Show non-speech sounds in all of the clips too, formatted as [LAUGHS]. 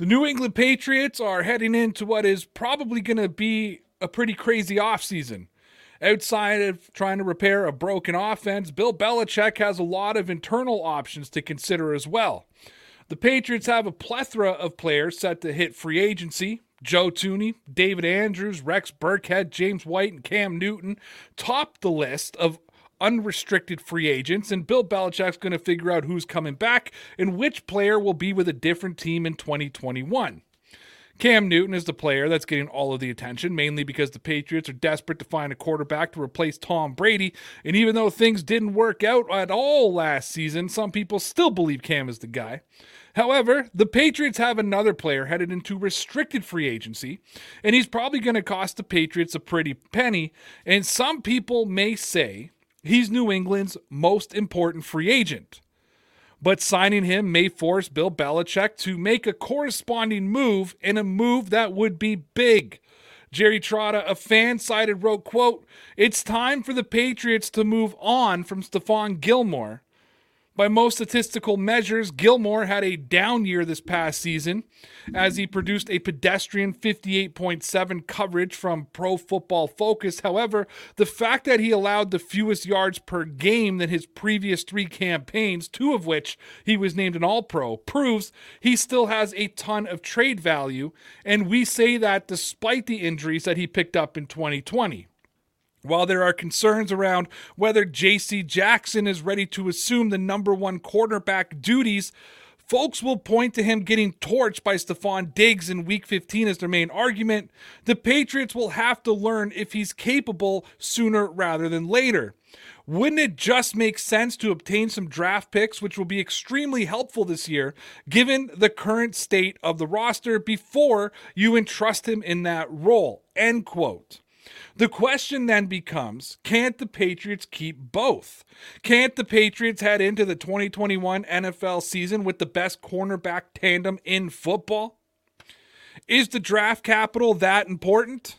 The New England Patriots are heading into what is probably going to be a pretty crazy offseason. Outside of trying to repair a broken offense, Bill Belichick has a lot of internal options to consider as well. The Patriots have a plethora of players set to hit free agency. Joe Thuney, David Andrews, Rex Burkhead, James White, and Cam Newton top the list of unrestricted free agents, and Bill Belichick's going to figure out who's coming back and which player will be with a different team in 2021. Cam Newton is the player that's getting all of the attention, mainly because the Patriots are desperate to find a quarterback to replace Tom Brady. And even though things didn't work out at all last season, some people still believe Cam is the guy. However, the Patriots have another player headed into restricted free agency, and he's probably going to cost the Patriots a pretty penny. And some people may say he's New England's most important free agent. But signing him may force Bill Belichick to make a corresponding move and a move that would be big. Jerry Trotta, a FanSided, wrote, quote, It's time for the Patriots to move on from Stephon Gilmore by most statistical measures, Gilmore had a down year this past season as he produced a pedestrian 58.7 coverage from Pro Football Focus. However, the fact that he allowed the fewest yards per game than his previous three campaigns, two of which he was named an All Pro, proves he still has a ton of trade value. And we say that despite the injuries that he picked up in 2020. While there are concerns around whether J.C. Jackson is ready to assume the number one quarterback duties, folks will point to him getting torched by Stefon Diggs in week 15 as their main argument. The Patriots will have to learn if he's capable sooner rather than later. Wouldn't it just make sense to obtain some draft picks, which will be extremely helpful this year, given the current state of the roster, before you entrust him in that role? End quote. The question then becomes can't the Patriots keep both? Can't the Patriots head into the 2021 NFL season with the best cornerback tandem in football? Is the draft capital that important?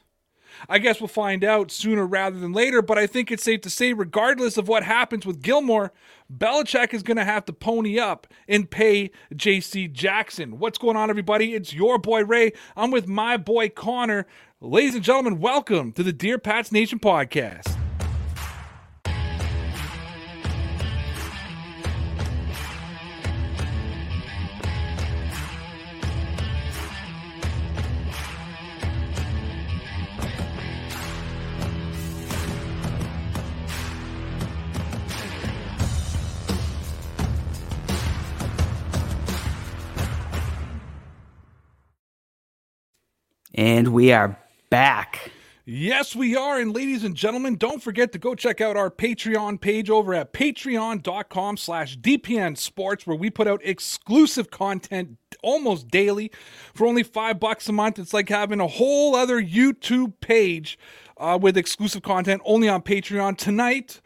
I guess we'll find out sooner rather than later, but I think it's safe to say, regardless of what happens with Gilmore, Belichick is going to have to pony up and pay J.C. Jackson. What's going on, everybody? It's your boy Ray. I'm with my boy Connor. Ladies and gentlemen, welcome to the Dear Pats Nation podcast. And we are back. Yes, we are. And ladies and gentlemen, don't forget to go check out our Patreon page over at patreon.com slash DPN Sports, where we put out exclusive content almost daily for only five bucks a month. It's like having a whole other YouTube page uh, with exclusive content only on Patreon. Tonight,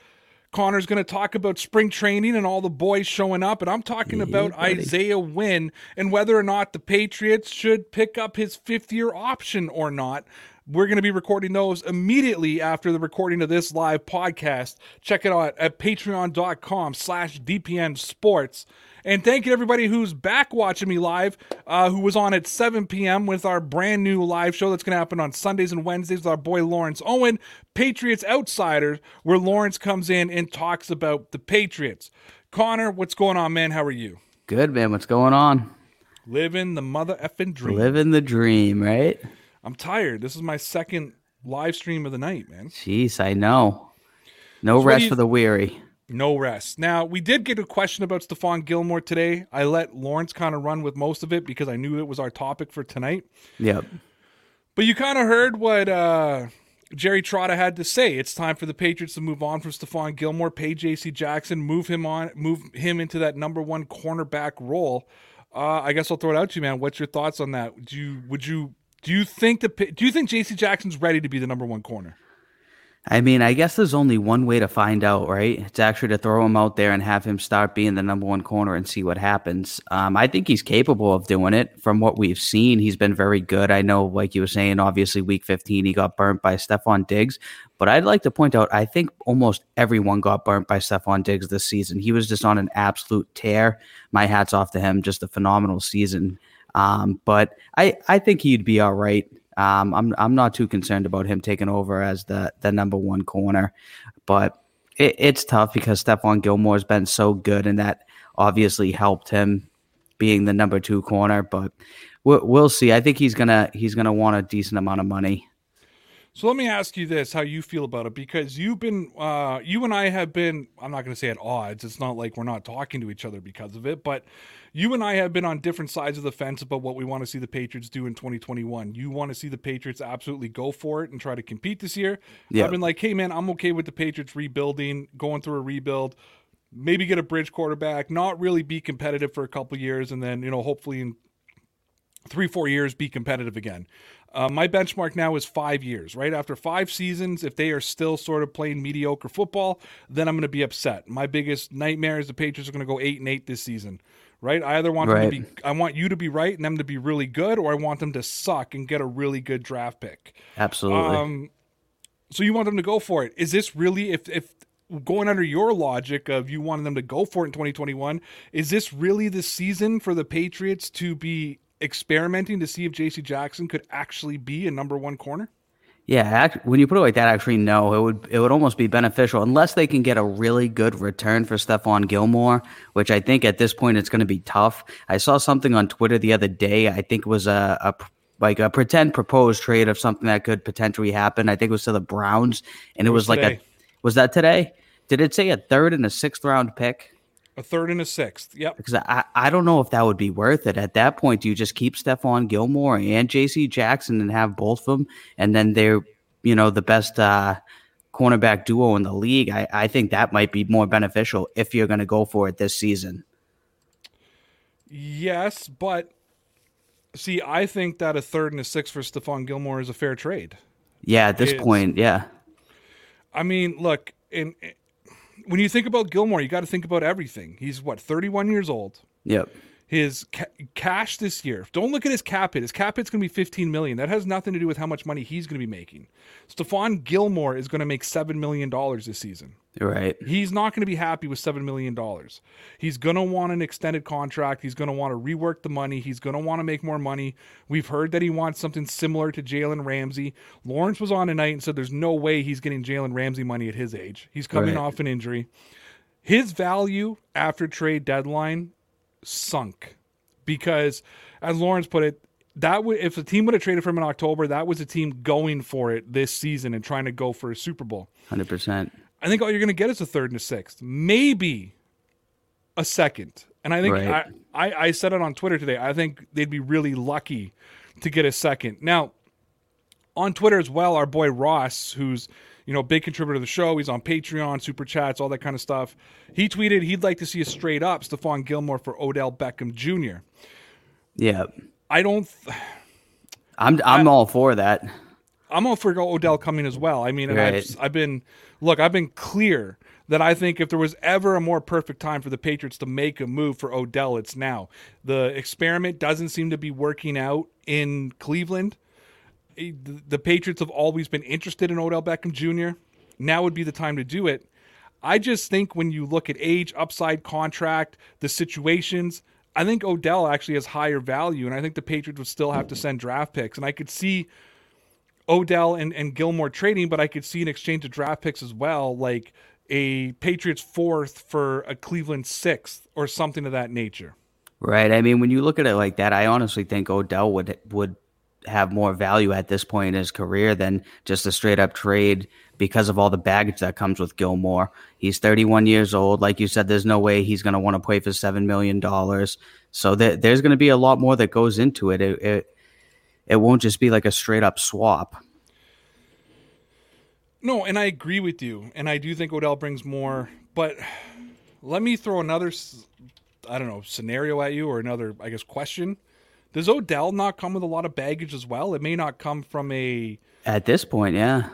Connor's going to talk about spring training and all the boys showing up, and I'm talking yeah, about buddy. Isaiah Wynn and whether or not the Patriots should pick up his fifth year option or not. We're going to be recording those immediately after the recording of this live podcast. Check it out at patreon.com slash DPN Sports. And thank you to everybody who's back watching me live, uh, who was on at 7 p.m. with our brand new live show that's going to happen on Sundays and Wednesdays with our boy Lawrence Owen, Patriots Outsiders, where Lawrence comes in and talks about the Patriots. Connor, what's going on, man? How are you? Good, man. What's going on? Living the mother effing dream. Living the dream, right? I'm tired. This is my second live stream of the night, man. Jeez, I know. No so rest you, for the weary. No rest. Now, we did get a question about Stephon Gilmore today. I let Lawrence kind of run with most of it because I knew it was our topic for tonight. Yep. But you kind of heard what uh, Jerry Trotta had to say. It's time for the Patriots to move on from Stephon Gilmore, pay J.C. Jackson, move him on, move him into that number one cornerback role. Uh, I guess I'll throw it out to you, man. What's your thoughts on that? Do you would you do you think the do you think J.C. Jackson's ready to be the number one corner? I mean, I guess there's only one way to find out, right? It's actually to throw him out there and have him start being the number one corner and see what happens. Um, I think he's capable of doing it. From what we've seen, he's been very good. I know, like you were saying, obviously, week 15, he got burnt by Stefon Diggs. But I'd like to point out, I think almost everyone got burnt by Stefon Diggs this season. He was just on an absolute tear. My hat's off to him. Just a phenomenal season. Um, but I, I think he'd be all right. Um, I'm I'm not too concerned about him taking over as the the number one corner, but it, it's tough because Stephon Gilmore's been so good, and that obviously helped him being the number two corner. But we'll, we'll see. I think he's gonna he's gonna want a decent amount of money. So let me ask you this: how you feel about it? Because you've been, uh, you and I have been. I'm not going to say at odds. It's not like we're not talking to each other because of it, but you and I have been on different sides of the fence about what we want to see the Patriots do in 2021. You want to see the Patriots absolutely go for it and try to compete this year. Yeah. I've been like, hey man, I'm okay with the Patriots rebuilding, going through a rebuild, maybe get a bridge quarterback, not really be competitive for a couple years, and then you know hopefully in three four years be competitive again. Uh, my benchmark now is five years, right? After five seasons, if they are still sort of playing mediocre football, then I'm going to be upset. My biggest nightmare is the Patriots are going to go eight and eight this season, right? I either want Right. them to be, I want you to be right and them to be really good, or I want them to suck and get a really good draft pick. Absolutely. Um, so you want them to go for it? Is this really if if going under your logic of you wanting them to go for it in 2021? Is this really the season for the Patriots to be experimenting to see if J.C. Jackson could actually be a number one corner? Yeah, act, when you put it like that, actually, no, it would it would almost be beneficial unless they can get a really good return for Stephon Gilmore, which I think at this point it's going to be tough. I saw something on Twitter the other day. I think it was a, a like a pretend proposed trade of something that could potentially happen. I think it was to the Browns, and it, It was, was like today. a was that today? Did it say a third and a sixth round pick? A third and a sixth. Yep. Because I, I don't know if that would be worth it. At that point, do you just keep Stephon Gilmore and JC Jackson and have both of them? And then they're, you know, the best uh, cornerback duo in the league. I, I think that might be more beneficial if you're going to go for it this season. Yes, but see, I think that a third and a sixth for Stephon Gilmore is a fair trade. Yeah, at this It's- point, yeah. I mean, look, in, when you think about Gilmore, you got to think about everything. He's what, 31 years old. Yep. His ca- cash this year. Don't look at his cap hit. His cap hit's going to be 15 million. That has nothing to do with how much money he's going to be making. Stephon Gilmore is going to make 7 million dollars this season. Right. He's not going to be happy with $7 million. He's going to want an extended contract. He's going to want to rework the money. He's going to want to make more money. We've heard that he wants something similar to Jalen Ramsey. Lawrence was on tonight and said there's no way he's getting Jalen Ramsey money at his age. He's coming Right. off an injury. His value after trade deadline sunk because, as Lawrence put it, that would if the team would have traded for him in October, that was a team going for it this season and trying to go for a Super Bowl. 100%. I think all you're going to get is a third and a sixth, maybe a second. And I think Right. I, I, I said it on Twitter today. I think they'd be really lucky to get a second. Now, on Twitter as well, our boy Ross, who's you know big contributor to the show, he's on Patreon, super chats, all that kind of stuff. He tweeted he'd like to see a straight up Stephon Gilmore for Odell Beckham Jr. Yeah. I don't. Th- I'm, I'm all for that. I'm all for Odell coming as well. I mean, and I've, I've been look, I've been clear that I think if there was ever a more perfect time for the Patriots to make a move for Odell, it's now. The experiment doesn't seem to be working out in Cleveland. Eh, The the Patriots have always been interested in Odell Beckham Jr. Now would be the time to do it. I just think when you look at age, upside, contract, the situations, I think Odell actually has higher value, and I think the Patriots would still have to send draft picks. And I could see Odell and, and Gilmore trading, but I could see an exchange of draft picks as well, like a Patriots fourth for a Cleveland sixth or something of that nature. Right. I mean, when you look at it like that, I honestly think Odell would would have more value at this point in his career than just a straight up trade because of all the baggage that comes with Gilmore. He's 31 years old. Like you said, there's no way he's going to want to play for $7 million. So there, there's going to be a lot more that goes into it. It, it. it won't just be like a straight up swap. No, and I agree with you, and I do think Odell brings more. But let me throw another, I don't know, scenario at you or another, I guess, question. Does Odell not come with a lot of baggage as well? It may not come from a At this point, yeah.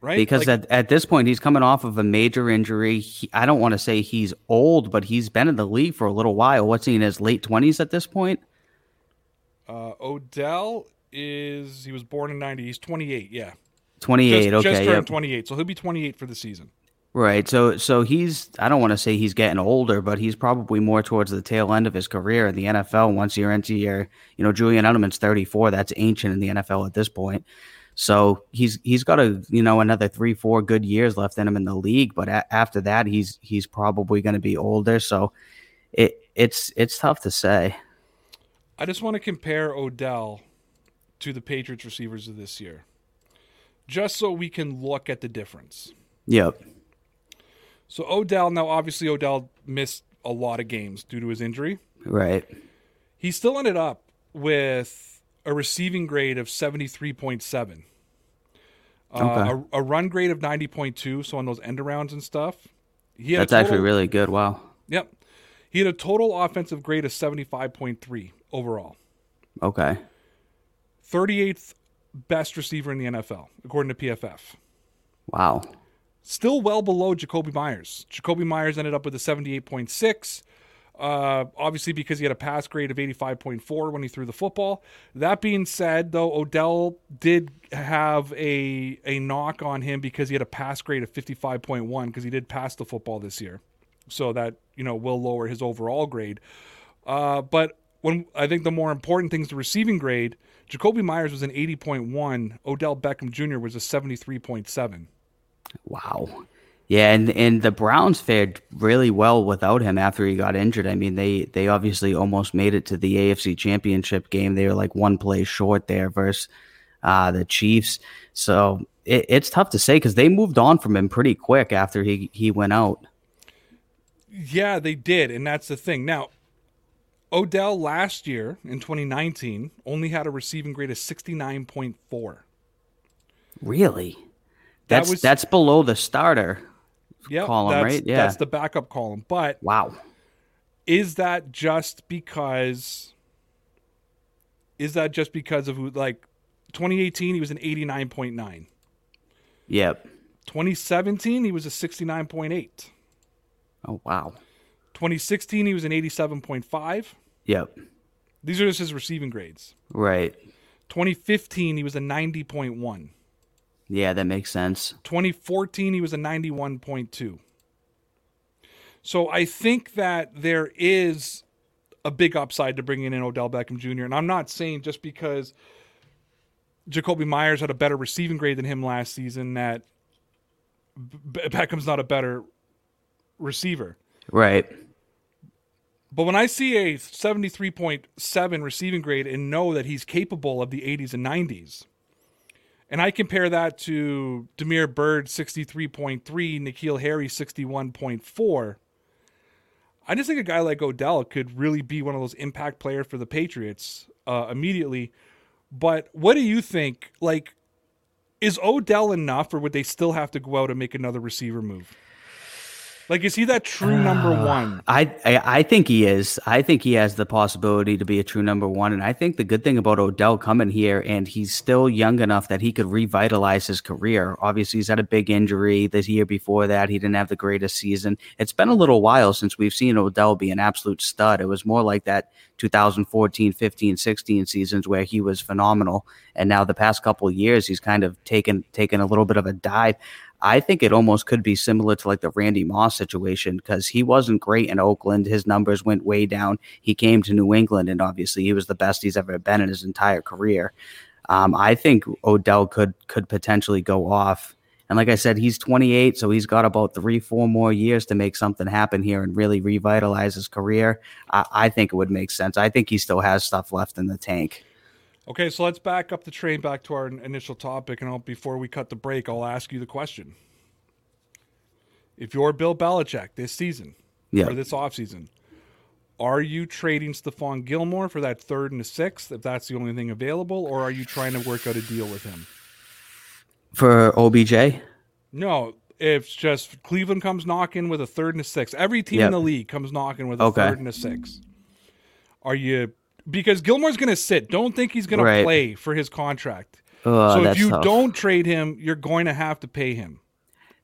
right Because Like, at, at this point, he's coming off of a major injury. He, I don't want to say he's old, but he's been in the league for a little while. What's he in his late 20s at this point? uh, Odell is he was born in '90. He's 28. Yeah, 28. just, okay. just turned 28, so he'll be 28 for the season. Right. So so he's I don't want to say he's getting older, but he's probably more towards the tail end of his career in the NFL. Once you're into your, you know, Julian Edelman's 34. That's ancient in the NFL at this point. So he's he's got a you know another three four good years left in him in the league, but a- after that he's he's probably going to be older. So it it's it's tough to say. I just want to compare Odell to the Patriots receivers of this year, just so we can look at the difference. Yep. So Odell now obviously Odell missed a lot of games due to his injury. Right. He still ended up with a receiving grade of 73.7. Uh, Okay. a, a run grade of 90.2, so on those end arounds and stuff. He had That's actually really good. Wow. Yep. He had a total offensive grade of 75.3 overall. Okay. 38th best receiver in the NFL, according to PFF. Wow. Still well below Jakobi Meyers. Jakobi Meyers ended up with a 78.6. Uh, obviously, because he had a pass grade of 85.4 when he threw the football. That being said, though, Odell did have a a knock on him because he had a pass grade of 55.1 because he did pass the football this year. So that you know will lower his overall grade. Uh, but when I think the more important thing is the receiving grade. Jakobi Meyers was an 80.1. Odell Beckham Jr. was a 73.7. Wow. Yeah, and and the Browns fared really well without him after he got injured. I mean, they they obviously almost made it to the AFC Championship game. They were like one play short there versus uh, the Chiefs. So it, it's tough to say because they moved on from him pretty quick after he he went out. Yeah, they did, and that's the thing. Now, Odell last year in 2019 only had a receiving grade of 69.4. Really, that's was- that's below the starter. Yep, Column, right? Yeah. that's the backup column. But Wow. is that just because? Is that just because of? Like 2018, he was an 89.9. Yep. 2017, he was a 69.8. Oh wow. 2016, he was an 87.5. Yep. These are just his receiving grades. Right. 2015, he was a 90.1. Yeah, that makes sense. 2014 he was a 91.2 so i think that there is a big upside to bringing in odell beckham jr and i'm not saying just because jakobi meyers had a better receiving grade than him last season that beckham's not a better receiver Right. but when i see a 73.7 receiving grade and know that he's capable of the 80s and 90s and I compare that to Damiere Byrd 63.3, N'Keal Harry 61.4. I just think a guy like Odell could really be one of those impact players for the Patriots uh, immediately. But what do you think? Like, is Odell enough, or would they still have to go out and make another receiver move? Like, is he that true number uh, one? I, I I think he is. I think he has the possibility to be a true number one. And I think the good thing about Odell coming here, and he's still young enough that he could revitalize his career. Obviously, he's had a big injury this year before that. He didn't have the greatest season. It's been a little while since we've seen Odell be an absolute stud. It was more like that 2014, 15, 16 seasons where he was phenomenal. And now the past couple of years, he's kind of taken taken a little bit of a dive. I think it almost could be similar to like the Randy Moss situation because he wasn't great in Oakland. His numbers went way down. He came to New England, and obviously he was the best he's ever been in his entire career. Um, I think Odell could could potentially go off. And like I said, he's 28, so he's got about three, four more years to make something happen here and really revitalize his career. I, I think it would make sense. I think he still has stuff left in the tank. Okay, so let's back up the train back to our initial topic, and I'll, before we cut the break, I'll ask you the question: If you're Bill Belichick this season Yeah. or this offseason, are you trading Stephon Gilmore for that third and a sixth, if that's the only thing available, or are you trying to work out a deal with him? For OBJ? No, it's just Cleveland comes knocking with a third and a sixth. Every team Yep. in the league comes knocking with a Okay. third and a sixth. Are you because Gilmore's going to sit? Don't think he's going to play for his contract. Oh, so if you tough. don't trade him, you're going to have to pay him.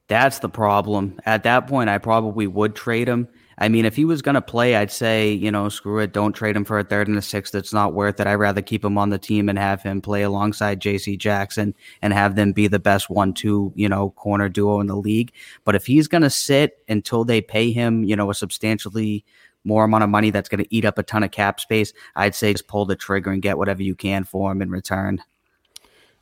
That's the problem. At that point, I probably would trade him. I mean, if he was going to play, I'd say, you know, screw it. Don't trade him for a third and a sixth. It's not worth it. I'd rather keep him on the team and have him play alongside JC Jackson and have them be the best one, two, you know, corner duo in the league. But if he's going to sit until they pay him, you know, a substantially more amount of money that's going to eat up a ton of cap space, I'd say just pull the trigger and get whatever you can for him in return.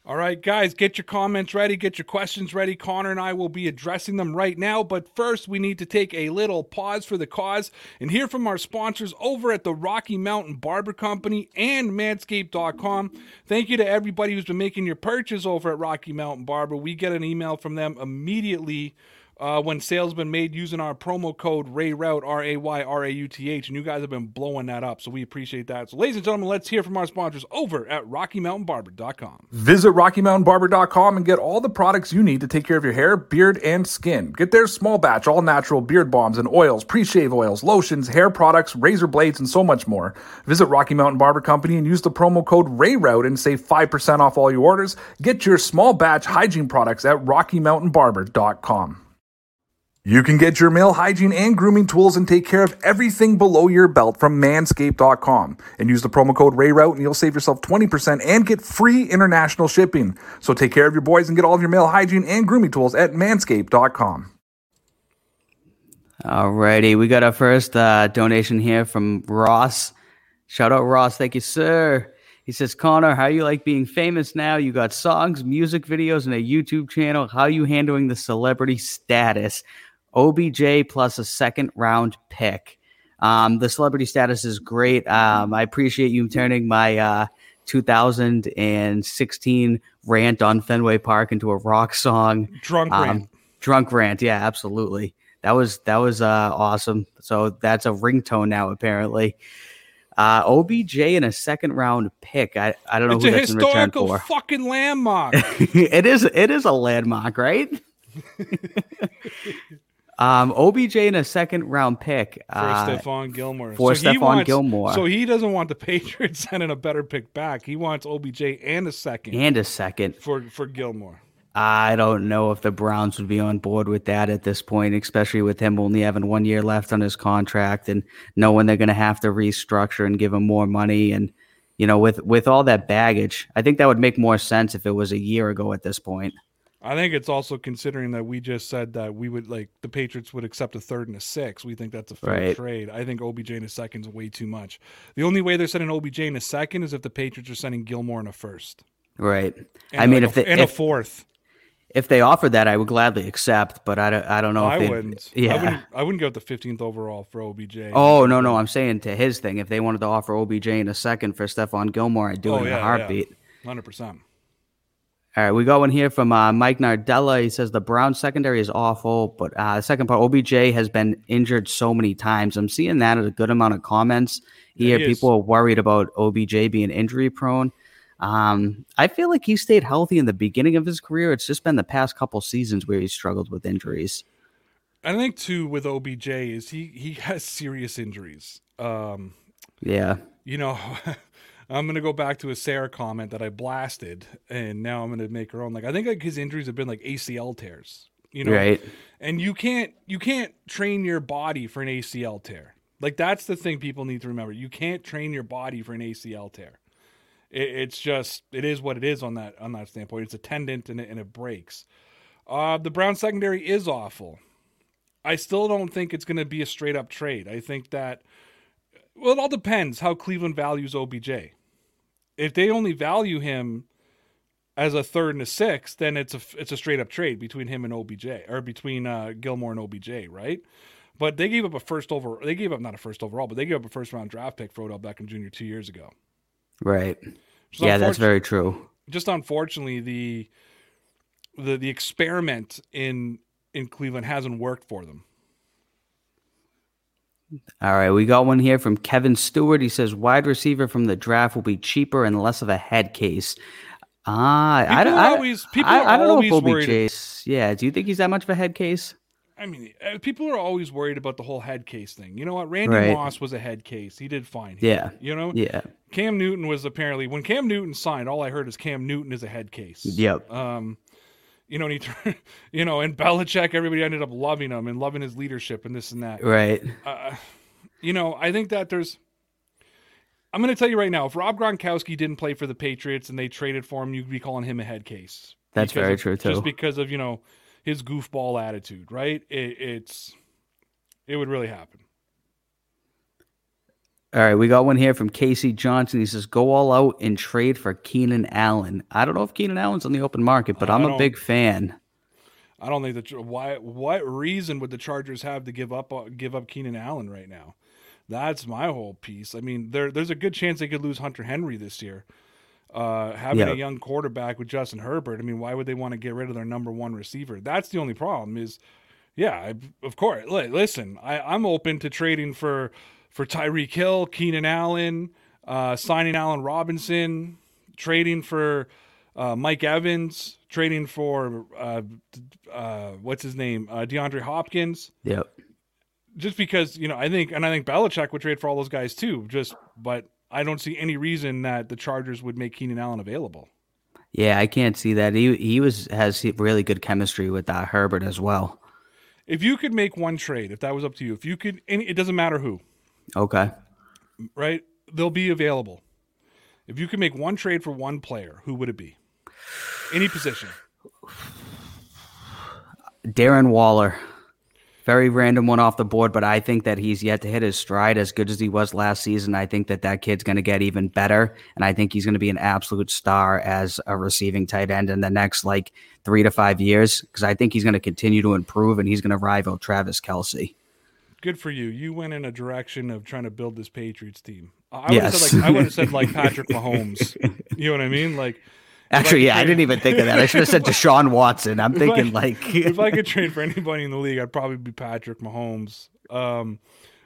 All right, guys, get your comments ready, get your questions ready. Connor and I will be addressing them right now. But first, we need to take a little pause for the cause and hear from our sponsors over at the Rocky Mountain Barber Company and Manscaped.com. Thank you to everybody who's been making your purchase over at Rocky Mountain Barber. We get an email from them immediately uh, when sales been made using our promo code RayRauth, R A Y R A U T H, and you guys have been blowing that up. So we appreciate that. So, ladies and gentlemen, let's hear from our sponsors over at RockyMountainBarber.com. Visit RockyMountainBarber.com and get all the products you need to take care of your hair, beard, and skin. Get their small batch, all natural beard balms and oils, pre shave oils, lotions, hair products, razor blades, and so much more. Visit Rocky Mountain Barber Company and use the promo code RayRauth and save 5% off all your orders. Get your small batch hygiene products at RockyMountainBarber.com. You can get your male hygiene and grooming tools and take care of everything below your belt from manscaped.com. And use the promo code RayRauth and you'll save yourself 20% and get free international shipping. So take care of your boys and get all of your male hygiene and grooming tools at manscaped.com. Alrighty, we got our first uh, donation here from Ross. Shout out Ross, thank you, sir. He says, Connor, how you like being famous now? You got songs, music videos, and a YouTube channel. How you handling the celebrity status? OBJ plus a second round pick. Um, the celebrity status is great. Um, I appreciate you turning my uh, 2016 rant on Fenway Park into a rock song. Drunk um, rant. Drunk rant. Yeah, absolutely. That was that was uh, awesome. So that's a ringtone now, apparently. Uh, OBJ in a second round pick. I, I don't know it's who a that's in return for. fucking landmark. [LAUGHS] it is it is a landmark, right? [LAUGHS] um, OBJ in a second round pick for uh, Stephon Gilmore. for So he Stephon wants- Gilmore. So he doesn't want the [LAUGHS] Patriots sending a better pick back. He wants OBJ and a second and a second. for for Gilmore. I don't know if the Browns would be on board with that at this point, especially with him only having one year left on his contract and knowing they're going to have to restructure and give him more money. And you know, with with all that baggage, I think that would make more sense if it was a year ago at this point. I think it's also considering that we just said that we would like the Patriots would accept a third and a six. We think that's a fair Right. trade. I think OBJ in a second is way too much. The only way they're sending OBJ in a second is if the Patriots are sending Gilmore in a first. Right. And I mean, like if a, they and a fourth, if they offered that, I would gladly accept. But I don't, I don't know. I if they, wouldn't. Yeah. I wouldn't. I wouldn't go with the fifteenth overall for OBJ. Oh no, no, I'm saying to his thing. If they wanted to offer OBJ in a second for Stephon Gilmore, I'd do Oh, it in yeah, a heartbeat. hundred percent. All right, we got one here from uh, Mike Nardella. He says the Brown secondary is awful, but uh, the second part, OBJ has been injured so many times. I'm seeing that at a good amount of comments here. he. People are worried about OBJ being injury prone. Um, I feel like he stayed healthy in the beginning of his career. It's just been the past couple seasons where he struggled with injuries. I think too with OBJ is he he has serious injuries. Um, Yeah, you know, [LAUGHS] I'm gonna go back to a Sarah comment that I blasted, and now I'm gonna make her own. Like I think like his injuries have been like ACL tears. You know, right. and you can't you can't train your body for an ACL tear. Like that's the thing people need to remember. You can't train your body for an ACL tear. It, it's just it is what it is on that on that standpoint. It's a tendon and it, and it breaks. Uh, the Brown secondary is awful. I still don't think it's going to be a straight up trade. I think that well, it all depends how Cleveland values OBJ. If they only value him as a third and a sixth, then it's a it's a straight up trade between him and OBJ or between uh, Gilmore and OBJ, right? But they gave up a first over. They gave up not a first overall, but they gave up a first round draft pick for Odell Beckham Jr. two years ago. Right. Just Yeah, that's very true. Just unfortunately, the the the experiment in in Cleveland hasn't worked for them. All right, we got one here from Kevin Stewart. He says wide receiver from the draft will be cheaper and less of a head case. Ah, I, don't- I, always- people I, are I don't know if always worried- OBJ's. Yeah, do you think he's that much of a head case? I mean, uh, people are always worried about the whole head case thing. You know what? Randy Right. Moss was a head case. He did fine. here, Yeah. You know, Yeah. Cam Newton was apparently when Cam Newton signed. All I heard is Cam Newton is a head case. Yep. Um, you know, and he, [LAUGHS] you know, and Belichick, everybody ended up loving him and loving his leadership and this and that. Right. Uh, you know, I think that there's. I'm going to tell you right now, if Rob Gronkowski didn't play for the Patriots and they traded for him, you'd be calling him a head case. That's very of, true too. Just because of you know his goofball attitude, right? It, it's it would really happen. All right, we got one here from Casey Johnson. He says, "Go all out and trade for Keenan Allen." I don't know if Keenan Allen's on the open market, but I I'm a big fan. I don't think that why what reason would the Chargers have to give up uh, give up Keenan Allen right now? That's my whole piece. I mean, there there's a good chance they could lose Hunter Henry this year. Uh, having Yeah. a young quarterback with Justin Herbert, I mean, why would they want to get rid of their number one receiver? That's the only problem. Is yeah, I, of course. li- Listen, I, I'm open to trading for for Tyreek Hill, Keenan Allen, uh, signing Allen Robinson, trading for uh, Mike Evans, trading for uh, uh, what's his name, uh, DeAndre Hopkins. Yep. Just because you know, I think, and I think Belichick would trade for all those guys too. Just, but I don't see any reason that the Chargers would make Keenan Allen available. Yeah, I can't see that. He he was has really good chemistry with uh, Herbert as well. If you could make one trade, if that was up to you, if you could, and it doesn't matter who, Okay. right? They'll be available. If you could make one trade for one player, who would it be? Any position. Darren Waller. Very random one off the board, but I think that he's yet to hit his stride as good as he was last season. I think that that kid's going to get even better, and I think he's going to be an absolute star as a receiving tight end in the next like three to five years because I think he's going to continue to improve and he's going to rival Travis Kelce. Good for you. You went in a direction of trying to build this Patriots team. I would have Yes. said like I would have said like Patrick Mahomes. [LAUGHS] You know what I mean? Like Actually, could yeah, I didn't even think of that. I should have said Deshaun Watson. I'm [LAUGHS] thinking I- like [LAUGHS] if I could train for anybody in the league, I'd probably be Patrick Mahomes. Um,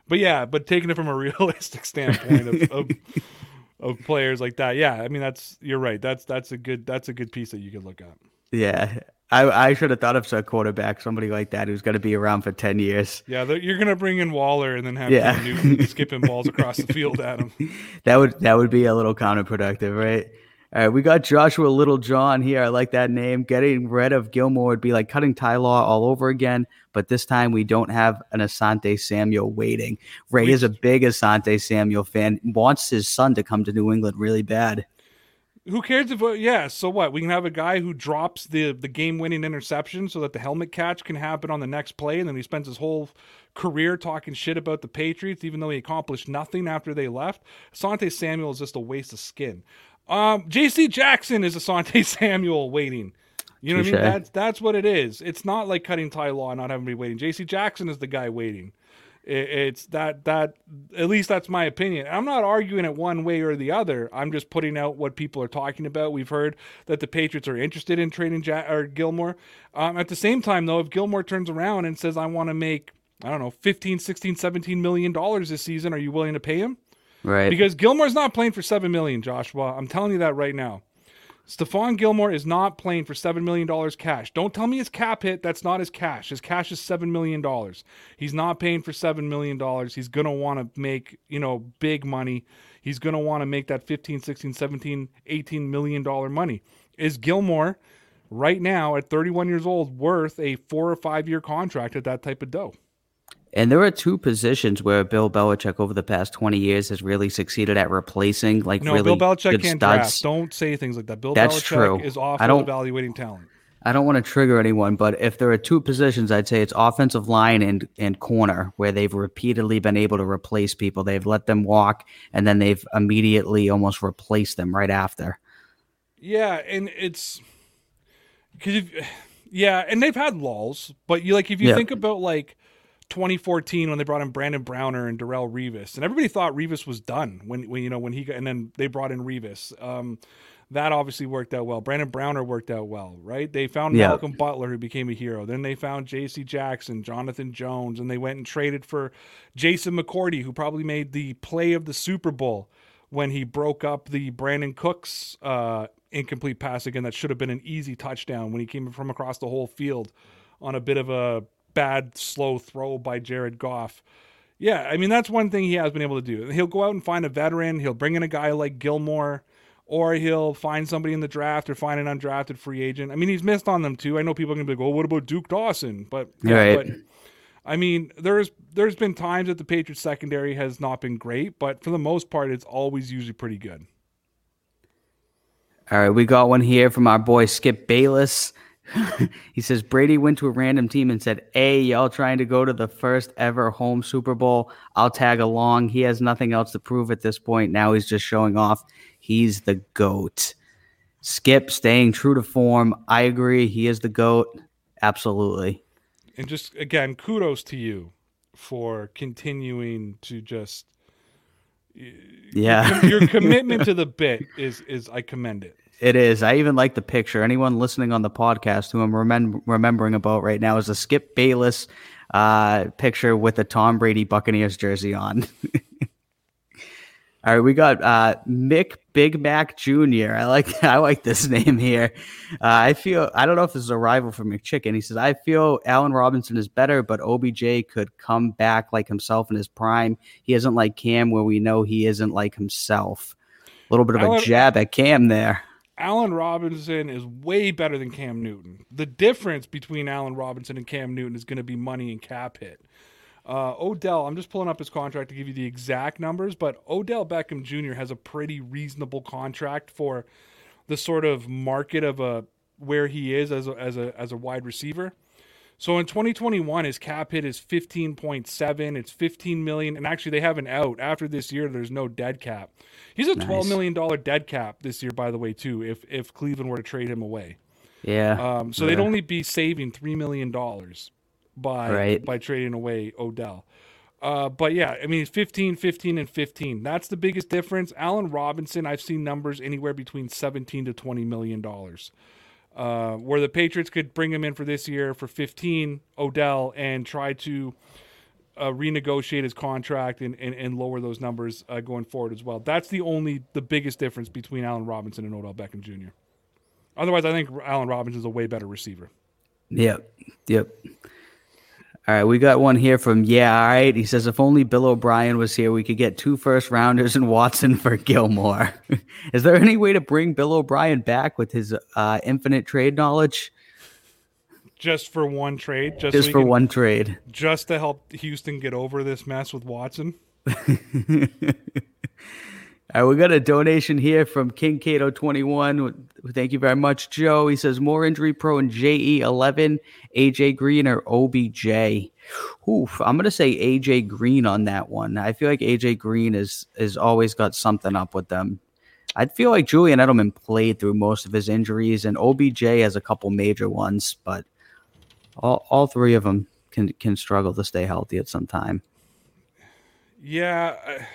but yeah, but taking it from a realistic standpoint of, of of players like that, yeah, I mean that's you're right. That's that's a good that's a good piece that you could look at. Yeah. I, I should have thought of a quarterback, somebody like that who's going to be around for 10 years. Yeah, you're gonna bring in Waller and then have Yeah. Newton skipping balls across the field at him. [LAUGHS] That would that would be a little counterproductive, right? All right, we got Joshua Little John here. I like that name. Getting rid of Gilmore would be like cutting Ty Law all over again, but this time we don't have an Asante Samuel waiting. Ray is a big Asante Samuel fan, wants his son to come to New England really bad. Who cares if uh, yeah? So what? We can have a guy who drops the the game winning interception so that the helmet catch can happen on the next play, and then he spends his whole career talking shit about the Patriots, even though he accomplished nothing after they left. Asante Samuel is just a waste of skin. Um, J.C. Jackson is Asante [LAUGHS] Samuel waiting. You know what I mean? That's that's what it is. It's not like cutting Ty Law and not having be waiting. J.C. Jackson is the guy waiting. It, it's that that at least that's my opinion. I'm not arguing it one way or the other. I'm just putting out what people are talking about. We've heard that the Patriots are interested in trading ja- or Gilmore. Um, at the same time, though, if Gilmore turns around and says, "I want to make I don't know 15, 16, 17 million dollars this season," are you willing to pay him? Right. Because Gilmore's not playing for seven million, Joshua. I'm telling you that right now. Stephon Gilmore is not playing for seven million dollars cash. Don't tell me his cap hit. That's not his cash. His cash is seven million dollars. He's not paying for seven million dollars. He's gonna want to make, you know, big money. He's gonna want to make that 15, 16, 17, 18 million dollar money. Is Gilmore right now at 31 years old worth a four or five year contract at that type of dough? And there are two positions where Bill Belichick over the past 20 years has really succeeded at replacing like No, really Bill Belichick good can't studs. draft. Don't say things like that. Bill That's Belichick true. is I awful don't- evaluating talent. I don't want to trigger anyone, but if there are two positions, I'd say it's offensive line and, and corner where they've repeatedly been able to replace people. They've let them walk and then they've immediately almost replaced them right after. Yeah, and it's because [SIGHS] yeah, and they've had lulls, but you like if you Yeah. think about like 2014 when they brought in Brandon Browner and Darrelle Revis, and everybody thought Revis was done when when you know when he got, and then they brought in Revis. Um, that obviously worked out well. Brandon Browner worked out well, right? They found Yeah. Malcolm Butler, who became a hero. Then they found J.C. Jackson, Jonathan Jones, and they went and traded for Jason McCourty, who probably made the play of the Super Bowl when he broke up the Brandin Cooks uh, incomplete pass again that should have been an easy touchdown when he came from across the whole field on a bit of a bad slow throw by Jared Goff. Yeah, I mean that's one thing he has been able to do. He'll go out and find a veteran. He'll bring in a guy like Gilmore or he'll find somebody in the draft or find an undrafted free agent. I mean, he's missed on them too. I know people are gonna be like, "Well, what about Duke Dawson?" But yeah, Right. but I mean, there's there's been times that the Patriots secondary has not been great, but for the most part, it's always usually pretty good. All right, we got one here from our boy Skip Bayless. [LAUGHS] he says Brady went to a random team and said, "Hey, y'all trying to go to the first ever home Super Bowl? I'll tag along." He has nothing else to prove at this point. Now he's just showing off. He's the goat. Skip staying true to form. I agree. He is the goat. Absolutely. And just again, kudos to you for continuing to just Yeah. your [LAUGHS] commitment to the bit is is I commend it. It is. I even like the picture. Anyone listening on the podcast who I'm remem- remembering about right now is a Skip Bayless uh, picture with a Tom Brady Buccaneers jersey on. [LAUGHS] All right, we got uh, Mick Big Mac Jr. I like [LAUGHS] I like this name here. Uh, I feel I don't know if this is a rival for McChicken. He says I feel Allen Robinson is better, but OBJ could come back like himself in his prime. He isn't like Cam, where we know he isn't like himself. A little bit of a jab at Cam there. Allen Robinson is way better than Cam Newton. The difference between Allen Robinson and Cam Newton is going to be money and cap hit. Uh, Odell, I'm just pulling up his contract to give you the exact numbers, but Odell Beckham Jr. has a pretty reasonable contract for the sort of market of a where he is as a, as a as a wide receiver. So in 2021, his cap hit is 15.7. It's 15 million, and actually they have an out after this year. There's no dead cap. He's a 12 million dollar dead cap this year, by the way, too. If if Cleveland were to trade him away, Yeah. um, so they'd only be saving three million dollars by Right. by trading away Odell. Uh, but yeah, I mean, 15, 15, and 15. That's the biggest difference. Allen Robinson, I've seen numbers anywhere between 17 to 20 million dollars. Uh, where the Patriots could bring him in for this year for 15, Odell, and try to uh, renegotiate his contract and, and, and lower those numbers uh, going forward as well. That's the only, the biggest difference between Allen Robinson and Odell Beckham Jr. Otherwise, I think Allen Robinson is a way better receiver. Yep. Yep. All right, we got one here from Yeah, all right. He says if only Bill O'Brien was here, we could get two first rounders and [LAUGHS] Watson for Gilmore. [LAUGHS] Is there any way to bring Bill O'Brien back with his uh, infinite trade knowledge? Just for one trade, just, Just so for can- one trade. just to help Houston get over this mess with Watson. [LAUGHS] All right, we got a donation here from King Cato 21. Thank you very much, Joe. He says more injury prone JE 11, AJ Green or OBJ. Oof, I'm gonna say AJ Green on that one. I feel like AJ Green is is always got something up with them. I feel like Julian Edelman played through most of his injuries, and OBJ has a couple major ones, but all all three of them can can struggle to stay healthy at some time. Yeah. I-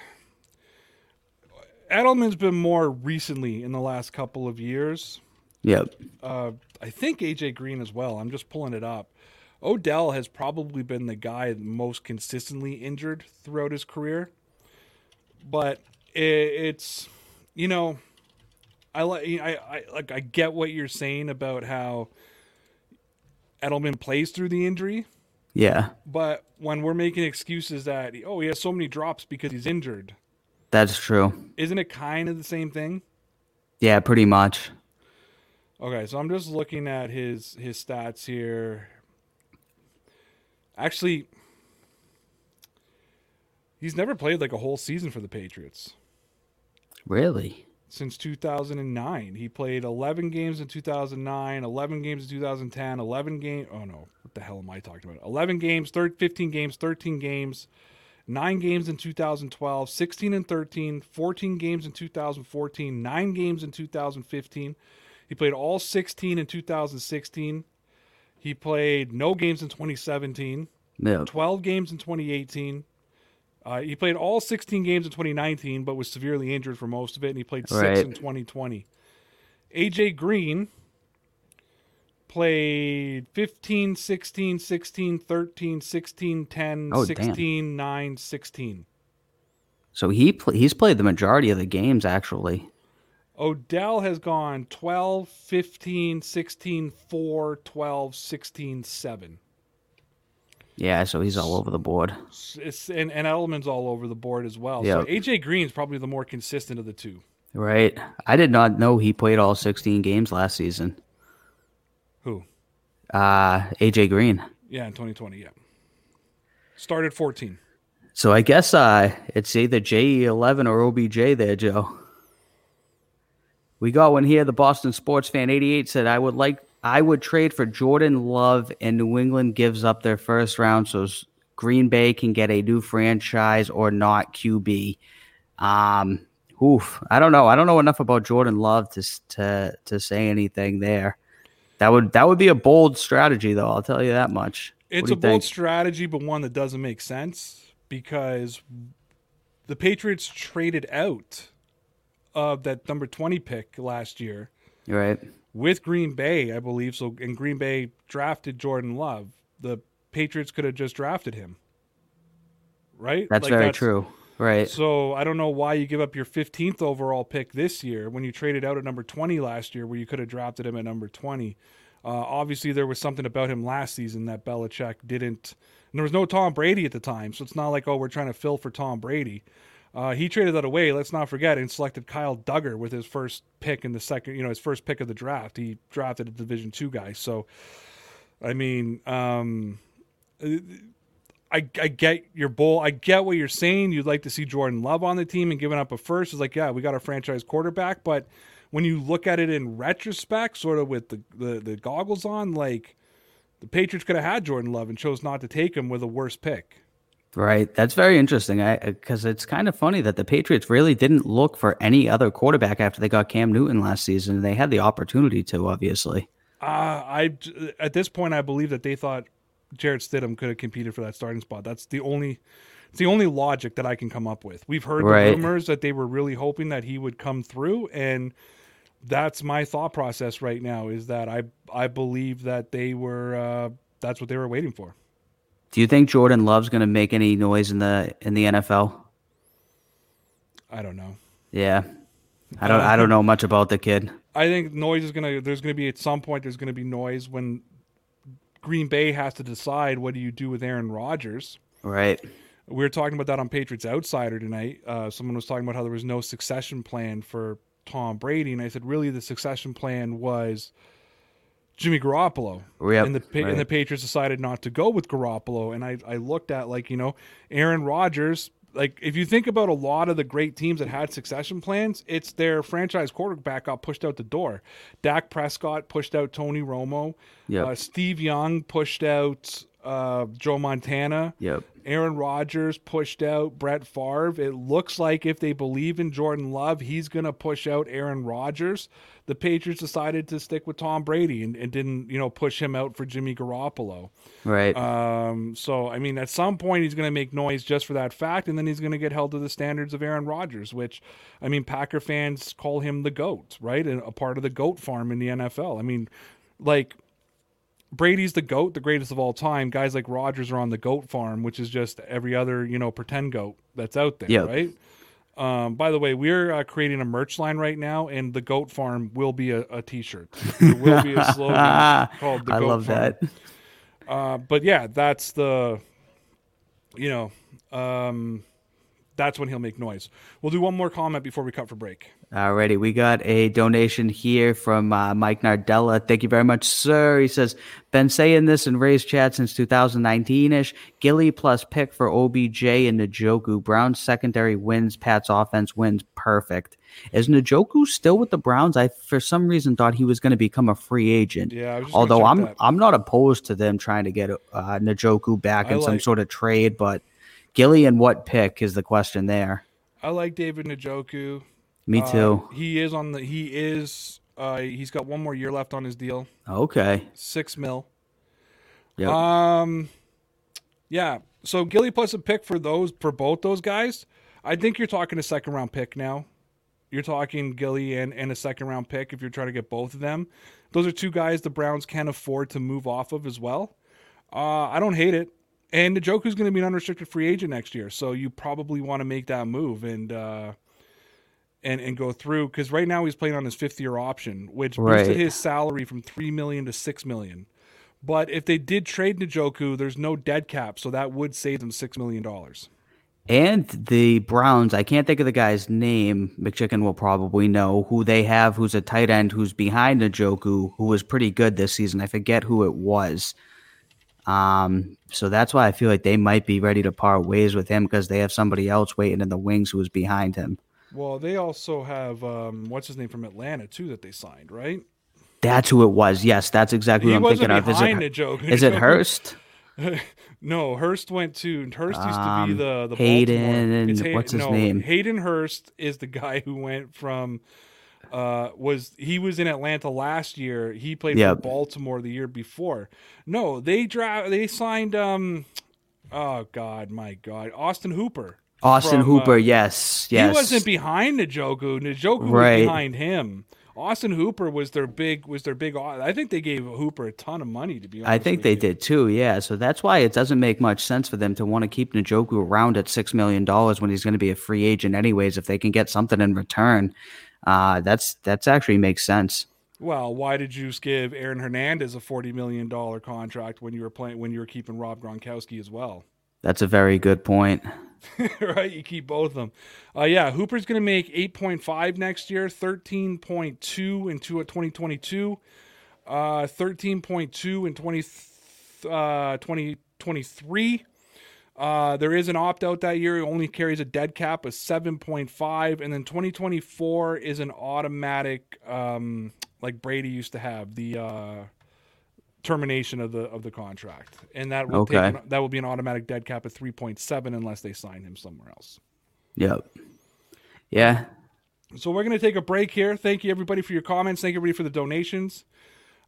Edelman's been more recently in the last couple of years. Yep. Uh, I think AJ Green as well. I'm just pulling it up. Odell has probably been the guy most consistently injured throughout his career, but it, it's you know, I like I, I like I get what you're saying about how Edelman plays through the injury, Yeah, but when we're making excuses that oh he has so many drops because he's injured, that's true. isn't it kind of the same thing? Yeah, pretty much. Okay, so I'm just looking at his his stats here. Actually, he's never played like a whole season for the Patriots Really? since 2009. He played 11 games in 2009, 11 games in 2010, 11 game. Oh no, what the hell am I talking about? 11 games, thir- 15 games, 13 games, nine games in 2012, 16 and 13, 14 games in 2014, nine games in 2015. He played all 16 in 2016. He played no games in 2017. Yeah. 12 games in 2018. Uh, he played all 16 games in 2019, but was severely injured for most of it, and he played six Right. in 2020. AJ Green played 15, 16, 16, 13, 16, 10, Oh, damn. 16, 9, 16. So he pl- he's played the majority of the games actually. Odell has gone 12, 15, 16, 4, 12, 16, 7. Yeah, so he's all over the board. It's, and, and Edelman's all over the board as well. Yep. So AJ Green's probably the more consistent of the two. Right. I did not know he played all 16 games last season. Who? Uh, AJ Green. Yeah, in 2020. Yeah. Started 14. So I guess uh, it's either JE11 or OBJ there, Joe. We got one here. The Boston Sports Fan 88 said, I would like, I would trade for Jordan Love and New England gives up their first round so Green Bay can get a new franchise or not QB. Um, oof, I don't know. I don't know enough about Jordan Love to to to say anything there. That would that would be a bold strategy, though. I'll tell you that much. It's a bold strategy, but one that doesn't make sense because the Patriots traded out of that number twenty pick last year, right? With Green Bay, I believe. So, and Green Bay drafted Jordan Love. The Patriots could have just drafted him, right? That's like very that's, true. Right. So I don't know why you give up your 15th overall pick this year when you traded out at number 20 last year, where you could have drafted him at number 20. Uh, obviously, there was something about him last season that Belichick didn't. And there was no Tom Brady at the time, so it's not like oh we're trying to fill for Tom Brady. Uh, he traded that away. Let's not forget, and selected Kyle Dugger with his first pick in the second, you know, his first pick of the draft. He drafted a Division two guy. So, I mean, um, I, I get your bull. I get what you're saying. You'd like to see Jordan Love on the team and giving up a first. It's like, yeah, we got a franchise quarterback. But when you look at it in retrospect, sort of with the, the, the goggles on, like the Patriots could have had Jordan Love and chose not to take him with a worse pick. Right. That's very interesting. I Because it's kind of funny that the Patriots really didn't look for any other quarterback after they got Cam Newton last season. They had the opportunity to, obviously. Uh, I at this point, I believe that they thought Jarrett Stidham could have competed for that starting spot. That's the only it's the only logic that I can come up with. We've heard right. the rumors that they were really hoping that he would come through and that's my thought process right now is that I I believe that they were uh, that's what they were waiting for. Do you think Jordan Love's going to make any noise in the in the NFL? I don't know. Yeah. I don't I don't know much about the kid. I think noise is going to there's going to be at some point there's going to be noise when Green Bay has to decide what do you do with Aaron Rodgers. Right. We were talking about that on Patriots Outsider tonight. Uh, someone was talking about how there was no succession plan for Tom Brady, and I said, really, the succession plan was Jimmy Garoppolo. Yep, and the right. and the Patriots decided not to go with Garoppolo. And I I looked at like you know Aaron Rodgers. Like if you think about a lot of the great teams that had succession plans, it's their franchise quarterback got pushed out the door. Dak Prescott pushed out Tony Romo. Yep. Uh, Steve Young pushed out uh, Joe Montana. Yep. Aaron Rodgers pushed out Brett Favre. It looks like if they believe in Jordan Love, he's going to push out Aaron Rodgers. The Patriots decided to stick with Tom Brady and, and, didn't, you know, push him out for Jimmy Garoppolo. Right. Um, so, I mean, at some point he's going to make noise just for that fact, and then he's going to get held to the standards of Aaron Rodgers, which, I mean, Packer fans call him the GOAT, right? And A part of the GOAT farm in the NFL. I mean, like Brady's the goat, the greatest of all time. Guys like Rodgers are on the goat farm, which is just every other you know pretend goat that's out there, yep. right? Um, by the way, we're uh, creating a merch line right now, and the Goat Farm will be a a T-shirt. There will be a [LAUGHS] slogan called the I Goat love Farm. that. Uh, but yeah, that's the, you know, um, that's when he'll make noise. We'll do one more comment before we cut for break. Alrighty, we got a donation here from uh, Mike Nardella. Thank you very much, sir. He says, been saying this in Rays chat since 2019-ish. Gilly plus pick for OBJ and Njoku. Browns secondary wins, Pat's offense wins. Perfect. Is Njoku still with the Browns? I for some reason thought he was going to become a free agent. Yeah, although I'm that. I'm not opposed to them trying to get uh, Njoku back I in like, some sort of trade, but – Gilly and what pick is the question there? I like David Njoku. Me uh, too. Uh, he is on the. He is. Uh, he's got one more year left on his deal. Okay. Six mil. Yeah. Um. Yeah. So Gilly plus a pick for those for both those guys. I think you're talking a second round pick now. You're talking Gilly and, and a second round pick if you're trying to get both of them. Those are two guys the Browns can't afford to move off of as well. Uh, I don't hate it. And Njoku's going to be an unrestricted free agent next year, so you probably want to make that move and uh, and and go through because right now he's playing on his fifth year option, which right. boosted his salary from three million to six million. But if they did trade Njoku, there's no dead cap, so that would save them six million dollars. And the Browns, I can't think of the guy's name. McChicken will probably know who they have, who's a tight end, who's behind Njoku, who was pretty good this season. I forget who it was. Um, so that's why I feel like they might be ready to part ways with him because they have somebody else waiting in the wings who is behind him. Well, they also have um, what's his name from Atlanta too that they signed, right? That's who it was. Yes, that's exactly He what I'm thinking of. Is it, Njoku. [LAUGHS] is it Hurst? [LAUGHS] no, Hurst went to Hurst used to be Um, the the Hayden Baltimore- and what's his no, name? Hayden Hurst is the guy who went from. Uh, was he was in Atlanta last year? He played Yep. for Baltimore the year before. No, they draft. They signed. Um, oh God, my God, Austin Hooper. Austin from, Hooper, uh, yes, yes. He wasn't behind Njoku. Njoku Right. was behind him. Austin Hooper was their big was their big. I think they gave Hooper a ton of money to be honest. I think they you. did too, yeah. So that's why it doesn't make much sense for them to want to keep Njoku around at six million dollars when he's going to be a free agent anyways. If they can get something in return, uh, that's that's actually makes sense. Well, why did you give Aaron Hernandez a forty million dollar contract when you were playing when you were keeping Rob Gronkowski as well? That's a very good point. [LAUGHS] right, you keep both of them. Uh, yeah, Hooper's going to make eight point five next year, thirteen point two in two twenty twenty two, uh, thirteen point two in 20, uh, 2023. Uh, there is an opt out that year. It only carries a dead cap of 7.5. And then 2024 is an automatic, um, like Brady used to have, the uh, termination of the of the contract. And that will Okay. take that will be an automatic dead cap of 3.7 unless they sign him somewhere else. Yep. Yeah. So we're going to take a break here. Thank you everybody for your comments. Thank you everybody for the donations.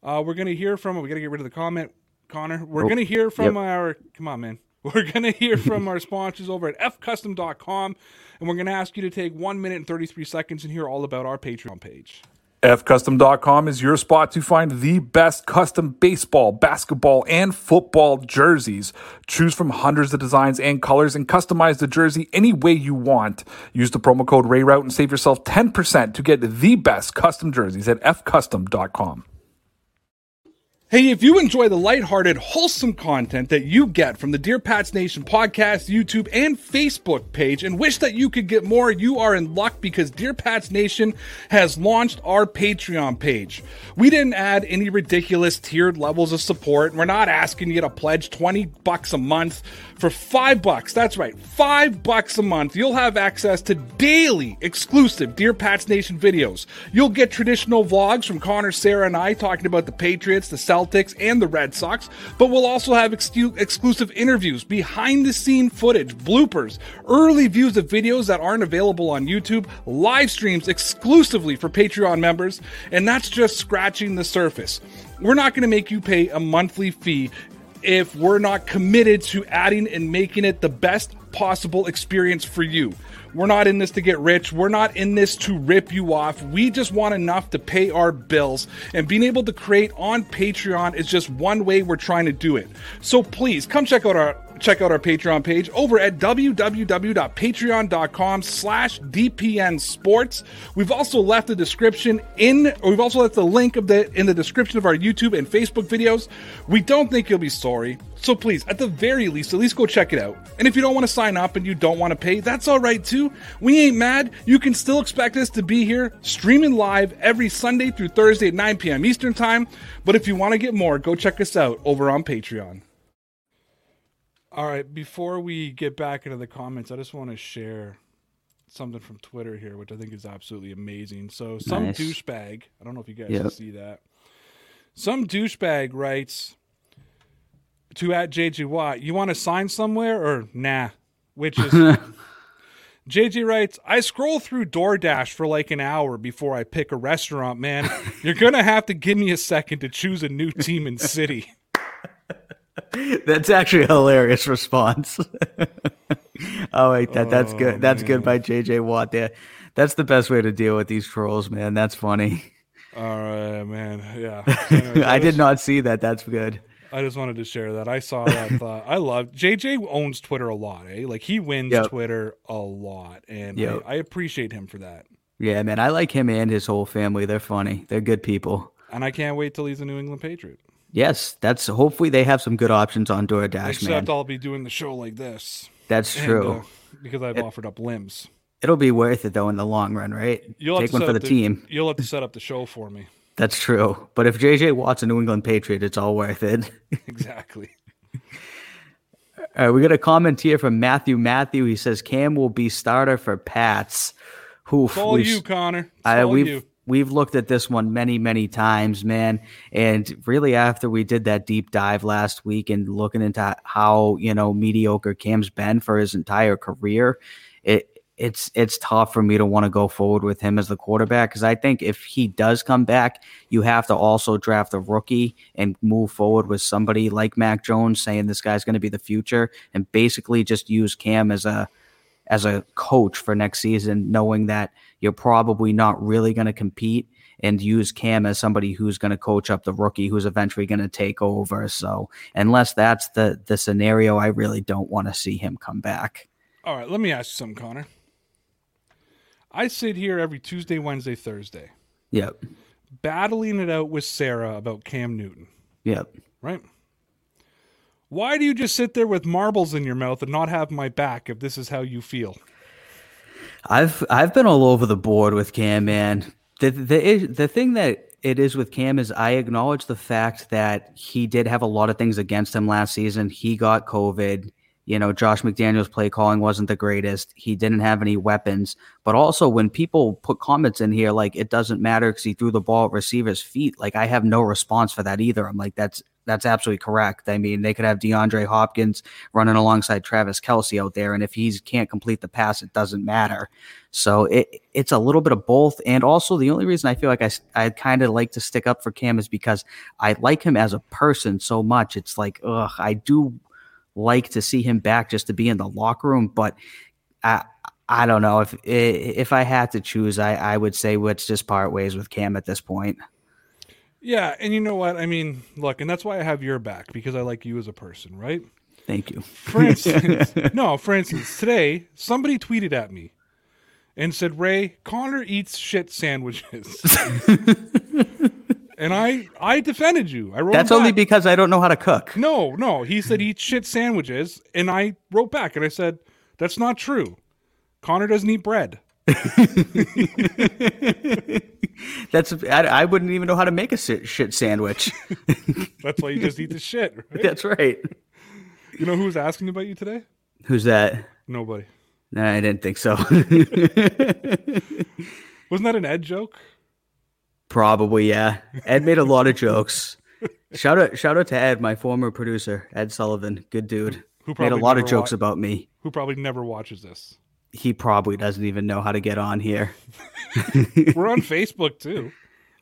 Uh, we're going to hear from. We got to get rid of the comment, Connor. We're Oh, going to hear from yep. our. Come on, man. We're going to hear from [LAUGHS] our sponsors over at fcustom.com, and we're going to ask you to take one minute and thirty three seconds and hear all about our Patreon page. Fcustom.com is your spot to find the best custom baseball, basketball, and football jerseys. Choose from hundreds of designs and colors and customize the jersey any way you want. Use the promo code RAYRAUTH and save yourself 10% to get the best custom jerseys at fcustom.com. Hey, if you enjoy the lighthearted, wholesome content that you get from the Dear Pats Nation podcast, YouTube, and Facebook page and wish that you could get more, you are in luck because Dear Pats Nation has launched our Patreon page. We didn't add any ridiculous tiered levels of support. We're not asking you to pledge 20 bucks a month. For five bucks, that's right, five bucks a month, you'll have access to daily exclusive Dear Pats Nation videos. You'll get traditional vlogs from Connor, Sarah, and I talking about the Patriots, the Celtics, and the Red Sox, but we'll also have excu- exclusive interviews, behind the scene footage, bloopers, early views of videos that aren't available on YouTube, live streams exclusively for Patreon members, and that's just scratching the surface. We're not going to make you pay a monthly fee if we're not committed to adding and making it the best possible experience for you. We're not in this to get rich. We're not in this to rip you off. We just want enough to pay our bills. And being able to create on Patreon is just one way we're trying to do it. So please come check out our check out our Patreon page over at www.patreon.com slash DPN Sports. We've also left the description in, or we've also left the link of the in the description of our YouTube and Facebook videos. We don't think you'll be sorry. So please, at the very least, at least go check it out. And if you don't want to sign up and you don't want to pay, that's all right too. We ain't mad. You can still expect us to be here streaming live every Sunday through Thursday at 9 p.m. Eastern Time. But if you want to get more, go check us out over on Patreon. All right, before we get back into the comments, I just want to share something from Twitter here, which I think is absolutely amazing. So, some Nice. douchebag, I don't know if you guys Yep. can see that. Some douchebag writes to at JJ Watt, you want to sign somewhere or nah? Which is [LAUGHS] JJ writes, I scroll through DoorDash for like an hour before I pick a restaurant, man. You're going to have to give me a second to choose a new team and city. That's actually a hilarious response. [LAUGHS] oh wait, that that's good. That's good by JJ Watt there. That's the best way to deal with these trolls, man. That's funny. All right, man. Yeah. [LAUGHS] Anyways, I did just- not see that. That's good. I just wanted to share that. I saw that. Thought, I love JJ owns Twitter a lot, eh? Like he wins Yep. Twitter a lot, and Yep. I, I appreciate him for that. Yeah, man. I like him and his whole family. They're funny. They're good people. And I can't wait till he's a New England Patriot. Yes, that's hopefully they have some good options on DoorDash, Except man. I'll be doing the show like this. That's And, true. uh, because I've offered up limbs. It'll be worth it though in the long run, right? You'll Take have to one for the up team. You'll have to set up the show for me. That's true. But if JJ Watt's a New England Patriot, it's all worth it. [LAUGHS] Exactly. All right, we got a comment here from Matthew. Matthew, he says Cam will be starter for Pats. Who It's all you, Connor. It's I, all we've you. We've looked at this one many many times, man. And really, after we did that deep dive last week and looking into how you know mediocre Cam's been for his entire career, it it's it's tough for me to want to go forward with him as the quarterback because I think if he does come back, you have to also draft a rookie and move forward with somebody like Mac Jones, saying this guy's going to be the future, and basically just use Cam as a as a coach for next season, knowing that you're probably not really going to compete and use Cam as somebody who's going to coach up the rookie who's eventually going to take over. So unless that's the the scenario, I really don't want to see him come back. All right, let me ask you something, Connor. I sit here every Tuesday, Wednesday, Thursday, Yep. battling it out with Sarah about Cam Newton, Yep. right? Why do you just sit there with marbles in your mouth and not have my back if this is how you feel? I've I've been all over the board with Cam, man. The the the thing that it is with Cam is I acknowledge the fact that he did have a lot of things against him last season. He got COVID. You know, Josh McDaniels' play calling wasn't the greatest. He didn't have any weapons. But also, when people put comments in here like it doesn't matter because he threw the ball at receivers' feet, like I have no response for that either. I'm like, that's that's absolutely correct. I mean, they could have DeAndre Hopkins running alongside Travis Kelce out there, and if he can't complete the pass, it doesn't matter. So it it's a little bit of both. And also, the only reason I feel like I I kind of like to stick up for Cam is because I like him as a person so much. It's like, ugh, I do like to see him back just to be in the locker room, but I. I don't know if if I had to choose, I, I would say let's just part ways with Cam at this point. Yeah, and you know what? I mean, look, and that's why I have your back because I like you as a person, right? Thank you. For instance, [LAUGHS] no, for instance, today somebody tweeted at me and said, "Ray, Connor eats shit sandwiches." [LAUGHS] and I I defended you. I wrote That's only because I don't know how to cook. No, no, he said eat shit sandwiches and I wrote back and I said, "That's not true. Connor doesn't eat bread." [LAUGHS] That's I, I wouldn't even know how to make a shit, sandwich. [LAUGHS] That's why you just eat the shit, [LAUGHS] right? That's right. You know who was asking about you today? Who's that? Nobody. No, I didn't think so. Wasn't that an Ed joke? Probably, yeah. Ed made a lot of jokes. Shout out, shout out to Ed, my former producer, Ed Sullivan. Good dude. Who made a lot of jokes about me. Who probably never watches this. He probably doesn't even know how to get on here. [LAUGHS] We're on Facebook too.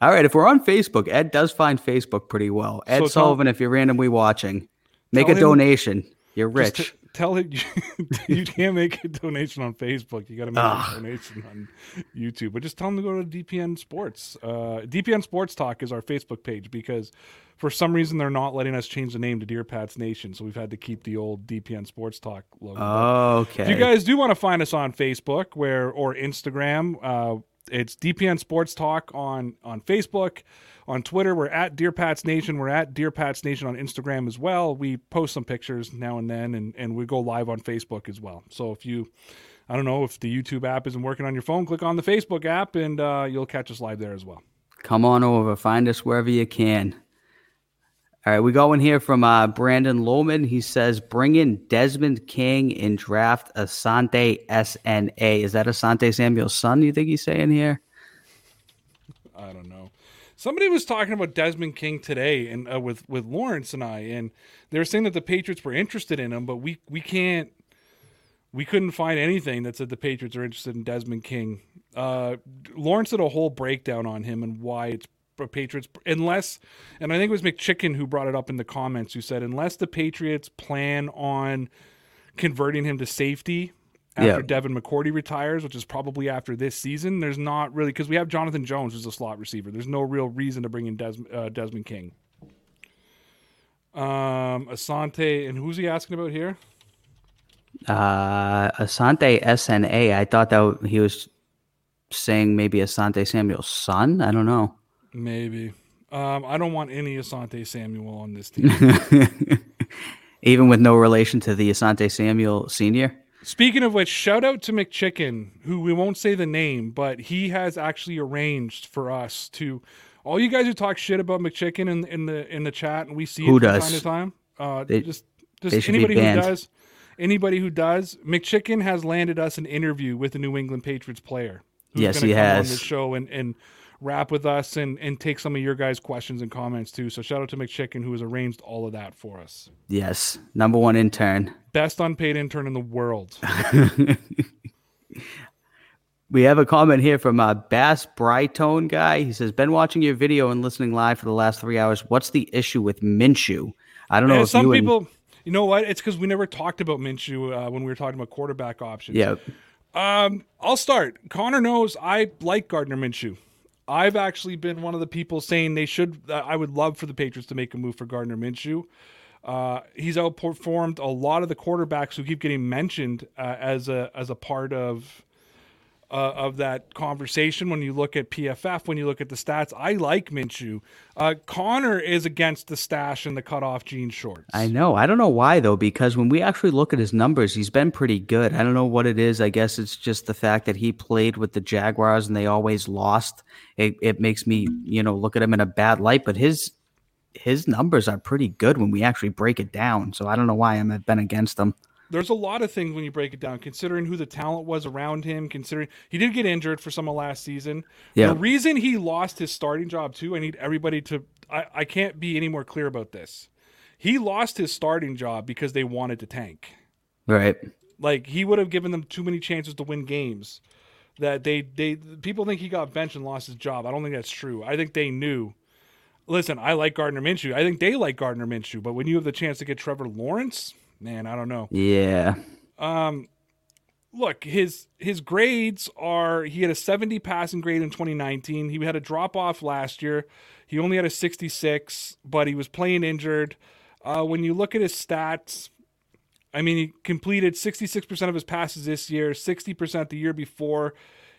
All right, if we're on Facebook, Ed does find Facebook pretty well. Ed So tell- Sullivan, if you're randomly watching, make a him- donation. You're rich. t- tell him [LAUGHS] you, you can't make a donation on Facebook. You got to make a donation on YouTube. But just tell him to go to DPN Sports. Uh, DPN Sports Talk is our Facebook page because for some reason they're not letting us change the name to Dear Pats Nation, so we've had to keep the old DPN Sports Talk logo. okay. If you guys do want to find us on Facebook, where or Instagram, uh, it's DPN Sports Talk on on Facebook. On Twitter, we're at Dear Pats Nation. We're at Dear Pats Nation on Instagram as well. We post some pictures now and then, and, and we go live on Facebook as well. So if you, I don't know, if the YouTube app isn't working on your phone, click on the Facebook app, and uh, you'll catch us live there as well. Come on over. Find us wherever you can. All right, we go in here from uh, Brandon Lohman. He says, bring in Desmond King and draft Asante SNA. Is that Asante Samuel's son, you think he's saying here? I don't know. Somebody was talking about Desmond King today, and uh, with with Lawrence and I, and they were saying that the Patriots were interested in him, but we we can't, we couldn't find anything that said the Patriots are interested in Desmond King. Uh, Lawrence did a whole breakdown on him and why it's Patriots, unless, and I think it was McChicken who brought it up in the comments, who said unless the Patriots plan on converting him to safety after Yeah. Devin McCourty retires, which is probably after this season. There's not really because we have Jonathan Jones who's a slot receiver. There's no real reason to bring in Des, uh, Desmond King. Um, Asante, and who's he asking about here? Uh, Asante SNA. I thought that he was saying maybe Asante Samuel's son. I don't know. Maybe. Um, I don't want any Asante Samuel on this team. [LAUGHS] Even with no relation to the Asante Samuel senior. Speaking of which, shout out to McChicken, who we won't say the name, but he has actually arranged for us to all you guys who talk shit about McChicken in, in the in the chat, and we see Who it from does? time to time. Uh, They- just just anybody who does, anybody who does. McChicken has landed us an interview with the New England Patriots player. who's Yes, he come on has. the show and and rap with us and and take some of your guys' questions and comments too. So shout out to McChicken who has arranged all of that for us. Yes, number one intern. Best unpaid intern in the world. [LAUGHS] We have a comment here from uh, Bass Brytone guy. He says, "Been watching your video and listening live for the last three hours. What's the issue with Minshew? I don't know if some you and- people, you know what? It's because we never talked about Minshew uh, when we were talking about quarterback options. yeah, Um, I'll start. Connor knows I like Gardner Minshew. I've actually been one of the people saying they should. I would love for the Patriots to make a move for Gardner Minshew. Uh, he's outperformed a lot of the quarterbacks who keep getting mentioned uh, as a as a part of uh, of that conversation. When you look at PFF, when you look at the stats, I like Minshew. Uh, Connor is against the stash and the cutoff jean shorts. I know. I don't know why though, because when we actually look at his numbers, he's been pretty good. I don't know what it is. I guess it's just the fact that he played with the Jaguars and they always lost. It it makes me, you know, look at him in a bad light. But his his numbers are pretty good when we actually break it down. So I don't know why I'm I've been against them. There's a lot of things when you break it down, considering who the talent was around him, considering he did get injured for some of last season. Yeah. The reason he lost his starting job too, I need everybody to I, I can't be any more clear about this. He lost his starting job because they wanted to tank. Right. Like he would have given them too many chances to win games. That they they people think he got benched and lost his job. I don't think that's true. I think they knew. Listen, I like Gardner Minshew. I think they like Gardner Minshew, but when you have the chance to get Trevor Lawrence, man, I don't know Yeah. Um, look his his grades are he had a 70 passing grade in 2019 he had a drop off last year he only had a 66 but he was playing injured uh, when you look at his stats i mean he completed 66% of his passes this year 60% the year before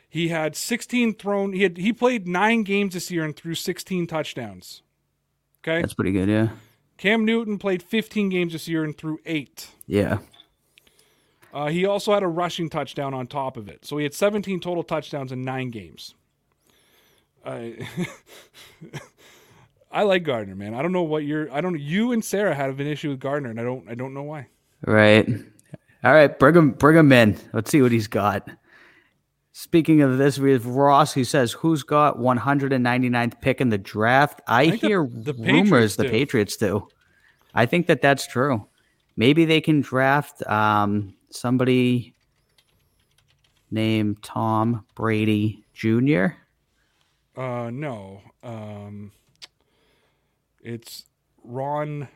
he had 16 thrown he had he played nine games this year and threw 16 touchdowns okay That's pretty good. Yeah. Cam newton played 15 games this year and threw eight Yeah. uh, he also had a rushing touchdown on top of it. So he had 17 total touchdowns in nine games. I [LAUGHS] I like Gardner, man. I don't know what you're. I don't. You and Sarah have an issue with Gardner, and I don't. I don't know why. Right. All right, bring him, bring him in. Let's see what he's got. Speaking of this, we have Ross who says, "Who's got 199th pick in the draft?" I, the- hear the rumors Patriots the do. Patriots do. I think that that's true. Maybe they can draft um, somebody named Tom Brady Jr. Uh, no. Um, it's Ron.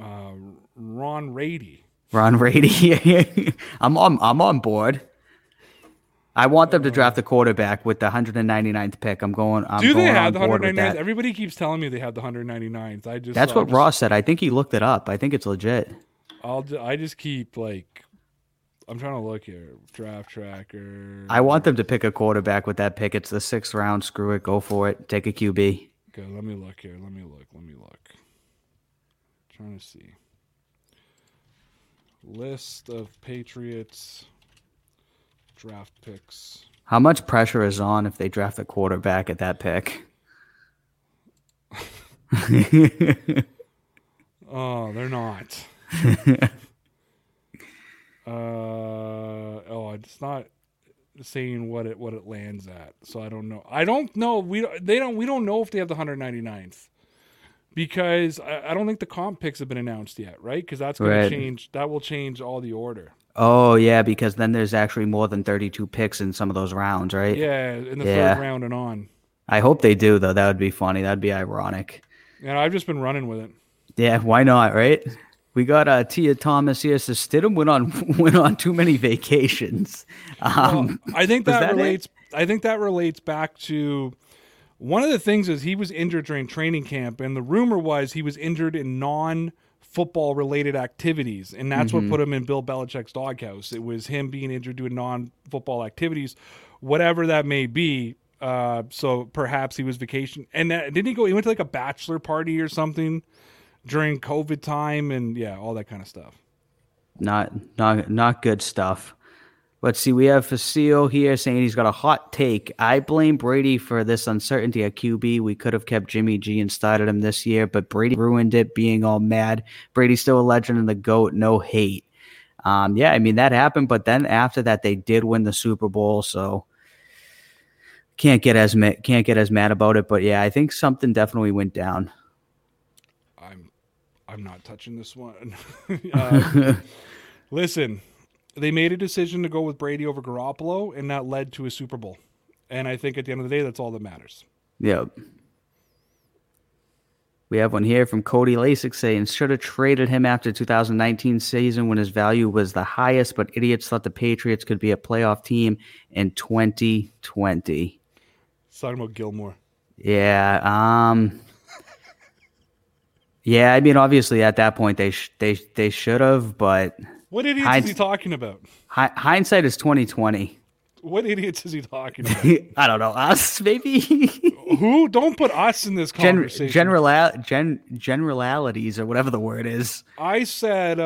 Uh, Ron Rady. Ron Brady. [LAUGHS] I'm on. I'm on board. I want them to draft a quarterback with the 199th pick. I'm going. I'm Do they going have the on board 199th? Everybody keeps telling me they have the 199th. I just That's what just- Ross said. I think he looked it up. I think it's legit. I'll. I just keep like. I'm trying to look here. Draft tracker. I want them to pick a quarterback with that pick. It's the sixth round. Screw it. Go for it. Take a QB. Okay, let me look here. Let me look. Let me look. trying to see. List of Patriots draft picks. How much pressure is on if they draft a quarterback at that pick? [LAUGHS] Oh, they're not. [LAUGHS] uh oh, it's not saying what it what it lands at. So I don't know. I don't know. We they don't we don't know if they have the 199th. Because I, I don't think the comp picks have been announced yet, right? Because that's going Right. to change. That will change all the order. Oh yeah, because then there's actually more than 32 picks in some of those rounds, right? Yeah, in the Yeah. third round and on. I hope they do though. That would be funny. That'd be ironic. And I've just been running with it. Yeah, why not, right? We got uh, Tia Thomas here. Says Stidham went on [LAUGHS] went on too many vacations. Um, Well, I think that, that it? relates. I think that relates back to one of the things is he was injured during training camp, and the rumor was he was injured in non football related activities, and that's Mm-hmm. what put him in Bill Belichick's doghouse. It was him being injured doing non football activities, whatever that may be. Uh, so perhaps he was vacation, and uh, didn't he go? He went to like a bachelor party or something during COVID time, and yeah, all that kind of stuff. not not not good stuff. Let's see. We have Facile here saying he's got a hot take. I blame Brady for this uncertainty at QB. We could have kept Jimmy G and started him this year, but Brady ruined it, being all mad. Brady's still a legend and the goat. No hate. Um, yeah, I mean that happened, but then after that, they did win the Super Bowl, so can't get as ma- can't get as mad about it. But yeah, I think something definitely went down. I'm I'm not touching this one. uh, [LAUGHS] [LAUGHS] listen, they made a decision to go with Brady over Garoppolo, and that led to a Super Bowl. And I think at the end of the day, that's all that matters. Yep. We have one here from Cody Lasik saying should have traded him after 2019 season when his value was the highest, but idiots thought the Patriots could be a playoff team in 2020. talking about Gilmore. Yeah. Um. yeah, I mean, obviously at that point they sh- they they should have, but what idiots Hind- is he talking about? Hi- hindsight is 2020. What idiots is he talking [LAUGHS] about? I don't know. Us, maybe. [LAUGHS] Who? Don't put us in this conversation. Gen- general, gen- generalities or whatever the word is. I said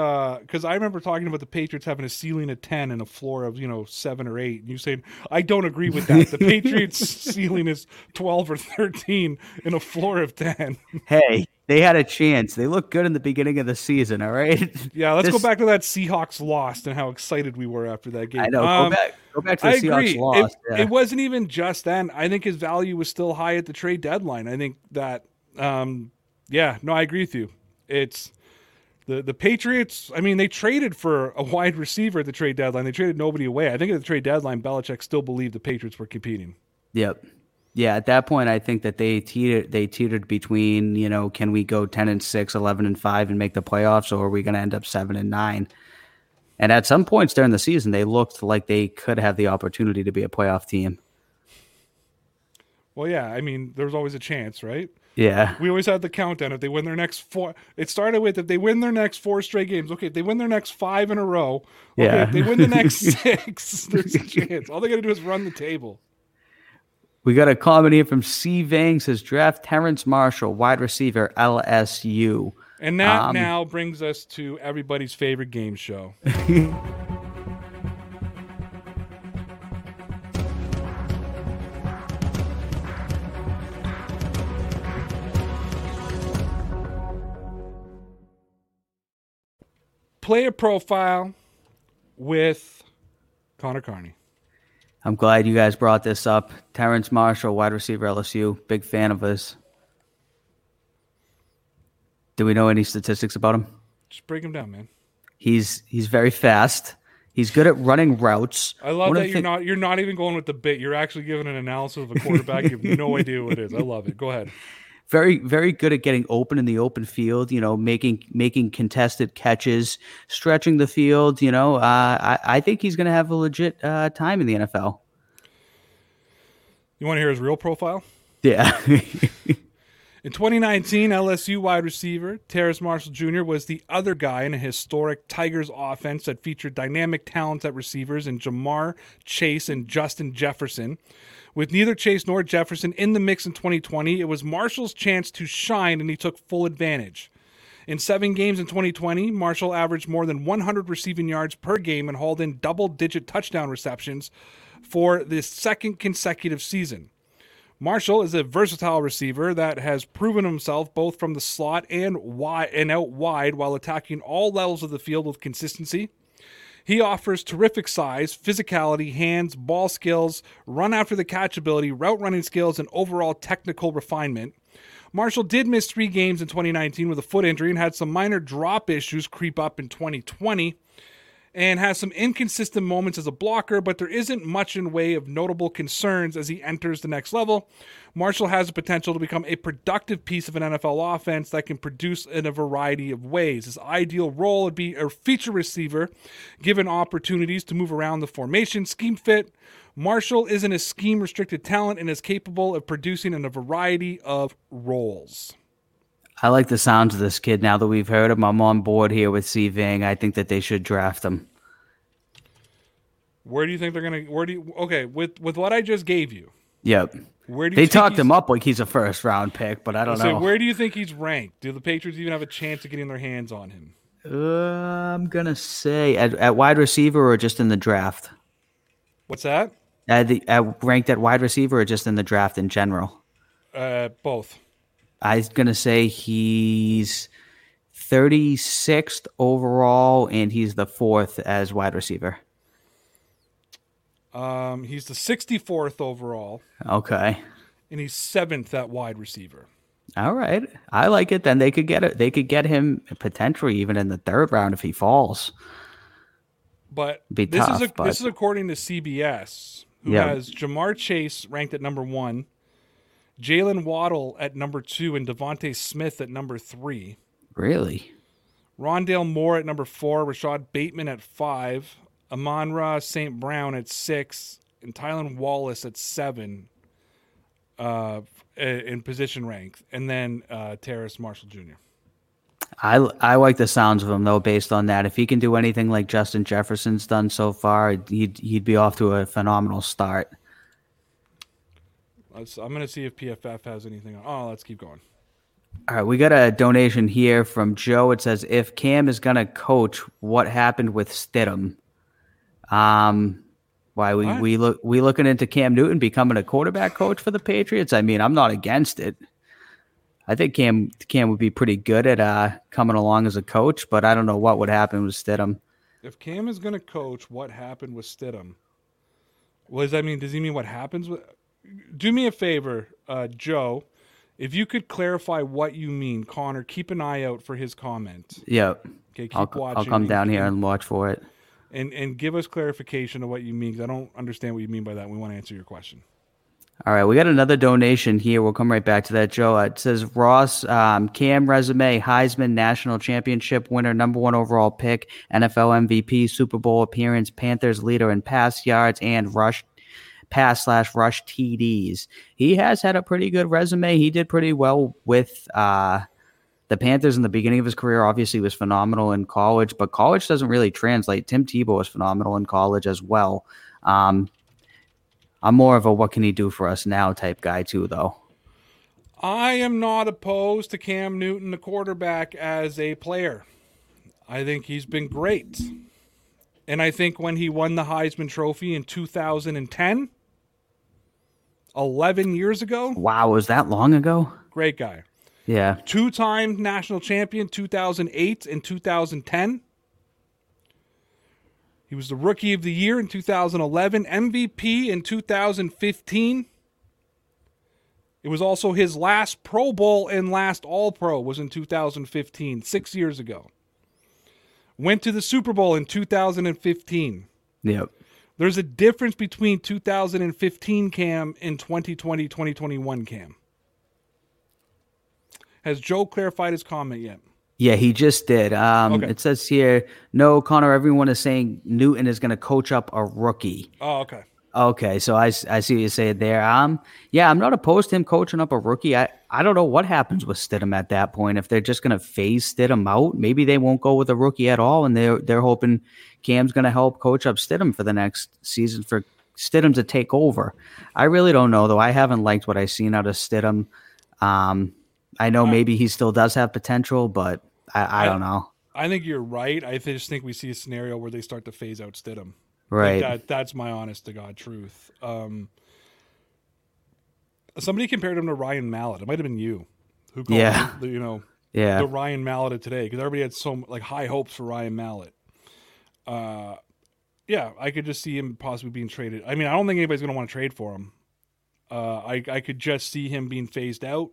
because uh, I remember talking about the Patriots having a ceiling of ten and a floor of you know seven or eight. And you said I don't agree with that. The [LAUGHS] Patriots' ceiling is twelve or thirteen and a floor of ten. hey, they had a chance. They looked good in the beginning of the season. All right. [LAUGHS] Yeah, let's this... go back to that Seahawks lost and how excited we were after that game. I know. Um, go back. Go back to the I Seahawks agree. loss. It, yeah. it, wasn't even just then. I think his value was still high at the trade deadline. I think that. Um, yeah. No, I agree with you. It's the the Patriots. I mean, they traded for a [LAUGHS] wide receiver at the trade deadline. They traded nobody away. I think at the trade deadline, Belichick still believed the Patriots were competing. Yep yeah, at that point, I think that they teetered they teetered between you know can we go ten and 6, 11 and five and make the playoffs, or are we going to end up seven and nine? And at some points during the season, they looked like they could have the opportunity to be a playoff team. Well, yeah, I mean, there's always a chance, right? Yeah. We always had the countdown. If they win their next four, it started with if they win their next four straight games. Okay, if they win their next five in a row. Okay, yeah. if they win the next [LAUGHS] six, there's a chance. All they got to do is run the table. We got a comment here from C. Vang says draft Terrace Marshall, wide receiver, LSU. And that um, now brings us to everybody's favorite game show. [LAUGHS] Player profile with Connor Carney. I'm glad you guys brought this up. Terrence Marshall, wide receiver LSU, big fan of his. Do we know any statistics about him? Just break him down, man. He's he's very fast. He's good at running routes. I love One that you're not you're not even going with the bit. You're actually giving an analysis of a quarterback. you have no [LAUGHS] idea what it is. I love it. Go ahead very very good at getting open in the open field. You know, making making contested catches, stretching the field. You know, uh, I I think he's going to have a legit uh, time in the NFL. You want to hear his real profile? Yeah. [LAUGHS] In 2019, LSU wide receiver Terrace Marshall Jr. was the other guy in a historic Tigers offense that featured dynamic talents at receivers in Ja'Marr Chase and Justin Jefferson. With neither Chase nor Jefferson in the mix in 2020, it was Marshall's chance to shine and he took full advantage. In seven games in 2020, Marshall averaged more than 100 receiving yards per game and hauled in double digit touchdown receptions for the second consecutive season. Marshall is a versatile receiver that has proven himself both from the slot and wide and out wide while attacking all levels of the field with consistency. He offers terrific size, physicality, hands, ball skills, run after the catch ability, route running skills, and overall technical refinement. Marshall did miss three games in 2019 with a foot injury and had some minor drop issues creep up in 2020 and has some inconsistent moments as a blocker, but there isn't much in way of notable concerns as he enters the next level. Marshall has the potential to become a productive piece of an NFL offense that can produce in a variety of ways. His ideal role would be a feature receiver, given opportunities to move around the formation, scheme fit. Marshall isn't a scheme restricted talent and is capable of producing in a variety of roles. I like the sounds of this kid now that we've heard him. I'm on board here with C Vang. I think that they should draft him. Where do you think they're gonna? Where do you? Okay, with with what I just gave you. Yep. Where do you they talked him up like he's a first round pick, but I don't know. Where do you think he's ranked? Do the Patriots even have a chance of getting their hands on him? Uh, I'm gonna say at, at wide receiver or just in the draft. What's that? At the at ranked at wide receiver or just in the draft in general. Uh, both. I was gonna say he's 36th overall, and he's the fourth as wide receiver. Um, he's the 64th overall, Okay. and he's seventh at wide receiver. All right. I like it. Then they could get it. They could get him potentially even in the third round if he falls. But Be this tough, is a, but- this is according to CBS, who Yeah. has Ja'Marr Chase ranked at number one, Jaylen Waddle at number two, and DeVonta Smith at number three. Really? Rondale Moore at number four, Rashod Bateman at five, Amon Ra St. Brown at six, and Tylan Wallace at seven uh, in position rank, and then uh, Terrace Marshall Jr. I, I like the sounds of him though. Based on that, if he can do anything like Justin Jefferson's done so far, he'd he'd be off to a phenomenal start. Let's, I'm going to see if PFF has anything. On. Oh, let's keep going. All right, we got a donation here from Joe. It says, "If Cam is gonna coach, what happened with Stidham?" Um, why we we look we looking into Cam Newton becoming a quarterback coach for the Patriots? I mean, I'm not against it. I think Cam Cam would be pretty good at uh, coming along as a coach, but I don't know what would happen with Stidham. If Cam is going to coach, what happened with Stidham? What does that mean? Does he mean what happens with? Do me a favor, uh, Joe. If you could clarify what you mean, Connor, keep an eye out for his comment. Yep, Okay, keep I'll watching. I'll come down here and watch for it. and and give us clarification of what you mean. 'cause I don't understand what you mean by that. We want to answer your question. All right, we got another donation here. We'll come right back to that, Joe. Uh, It says Ross um, Cam resume Heisman National Championship winner, number one overall pick, NFL MVP, Super Bowl appearance, Panthers leader in pass yards and rush pass slash rush TDs. He has had a pretty good resume. He did pretty well with uh, the Panthers in the beginning of his career. Obviously, he was phenomenal in college, but college doesn't really translate. Tim Tebow was phenomenal in college as well. Um, I'm more of a what can he do for us now type guy too, though. I am not opposed to Cam Newton, the quarterback, as a player. I think he's been great. And I think when he won the Heisman Trophy in 2010, 11 years ago, Wow, was that long ago? great guy. Yeah, Two time national champion 2008 and 2010. He was the rookie of the year in 2011, MVP in 2015. It was also his last Pro Bowl and last All Pro was in 2015, 6 years ago. Went to the Super Bowl in 2015. yep. There's a difference between 2015 Cam and 2020 2021 Cam. Has Joe clarified his comment yet? Yeah, he just did. Um, Okay. It says here, no, Connor, everyone is saying Newton is going to coach up a rookie. Oh, okay. Okay, so I, I see what you say there. Um, yeah, I'm not opposed to him coaching up a rookie. I, I don't know what happens with Stidham at that point. If they're just going to phase Stidham out, maybe they won't go with a rookie at all, and they're they're hoping Cam's going to help coach up Stidham for the next season for Stidham to take over. I really don't know though. I haven't liked what I've seen out of Stidham. Um, I know maybe he still does have potential, but I, I don't know. I think you're right. I just think we see a scenario where they start to phase out Stidham. Right. Like that, that's my honest to God truth. Um, somebody compared him to Ryan Mallett. It might have been you who called Yeah. him you know, yeah. the Ryan Mallett of today because everybody had so like high hopes for Ryan Mallett. Uh, yeah, I could just see him possibly being traded. I mean, I don't think anybody's going to want to trade for him. Uh, I I could just see him being phased out.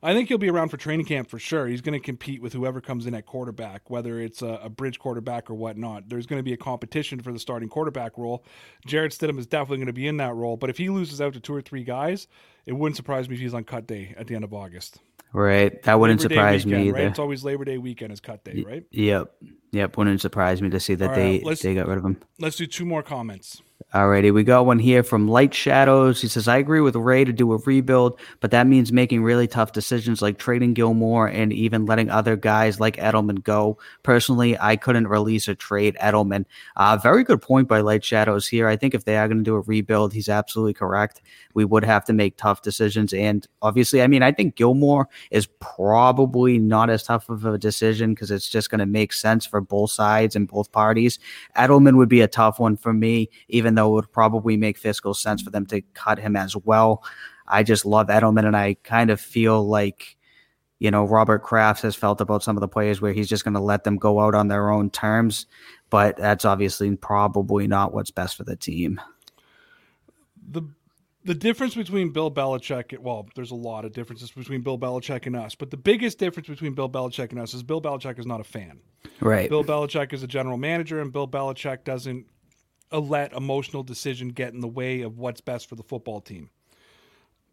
I think he'll be around for training camp for sure. He's going to compete with whoever comes in at quarterback, whether it's a, a bridge quarterback or whatnot. There's going to be a competition for the starting quarterback role. Jarrett Stidham is definitely going to be in that role, but if he loses out to two or three guys, it wouldn't surprise me if he's on cut day at the end of August. Right. That wouldn't Labor surprise me either. Right? It's always Labor Day weekend is cut day, right? Yep. Yep. Wouldn't surprise me to see that they right, let's- they got rid of him. Let's do two more comments. Alrighty, we got one here from Light Shadows. He says, I agree with Ray to do a rebuild, but that means making really tough decisions like trading Gilmore and even letting other guys like Edelman go. Personally, I couldn't release or trade Edelman. Uh, very good point by Light Shadows here. I think if they are going to do a rebuild, he's absolutely correct. We would have to make tough decisions. And obviously, I mean, I think Gilmore is probably not as tough of a decision because it's just going to make sense for both sides and both parties. Edelman would be a tough one for me, even though it would probably make fiscal sense for them to cut him as well. I just love Edelman, and I kind of feel like, you know, Robert Kraft has felt about some of the players where he's just going to let them go out on their own terms. But that's obviously probably not what's best for the team. The the difference between Bill Belichick, well, there's a lot of differences between Bill Belichick and us, but the biggest difference between Bill Belichick and us is Bill Belichick is not a fan. Right. Bill Belichick is a general manager, and Bill Belichick doesn't let emotional decision get in the way of what's best for the football team.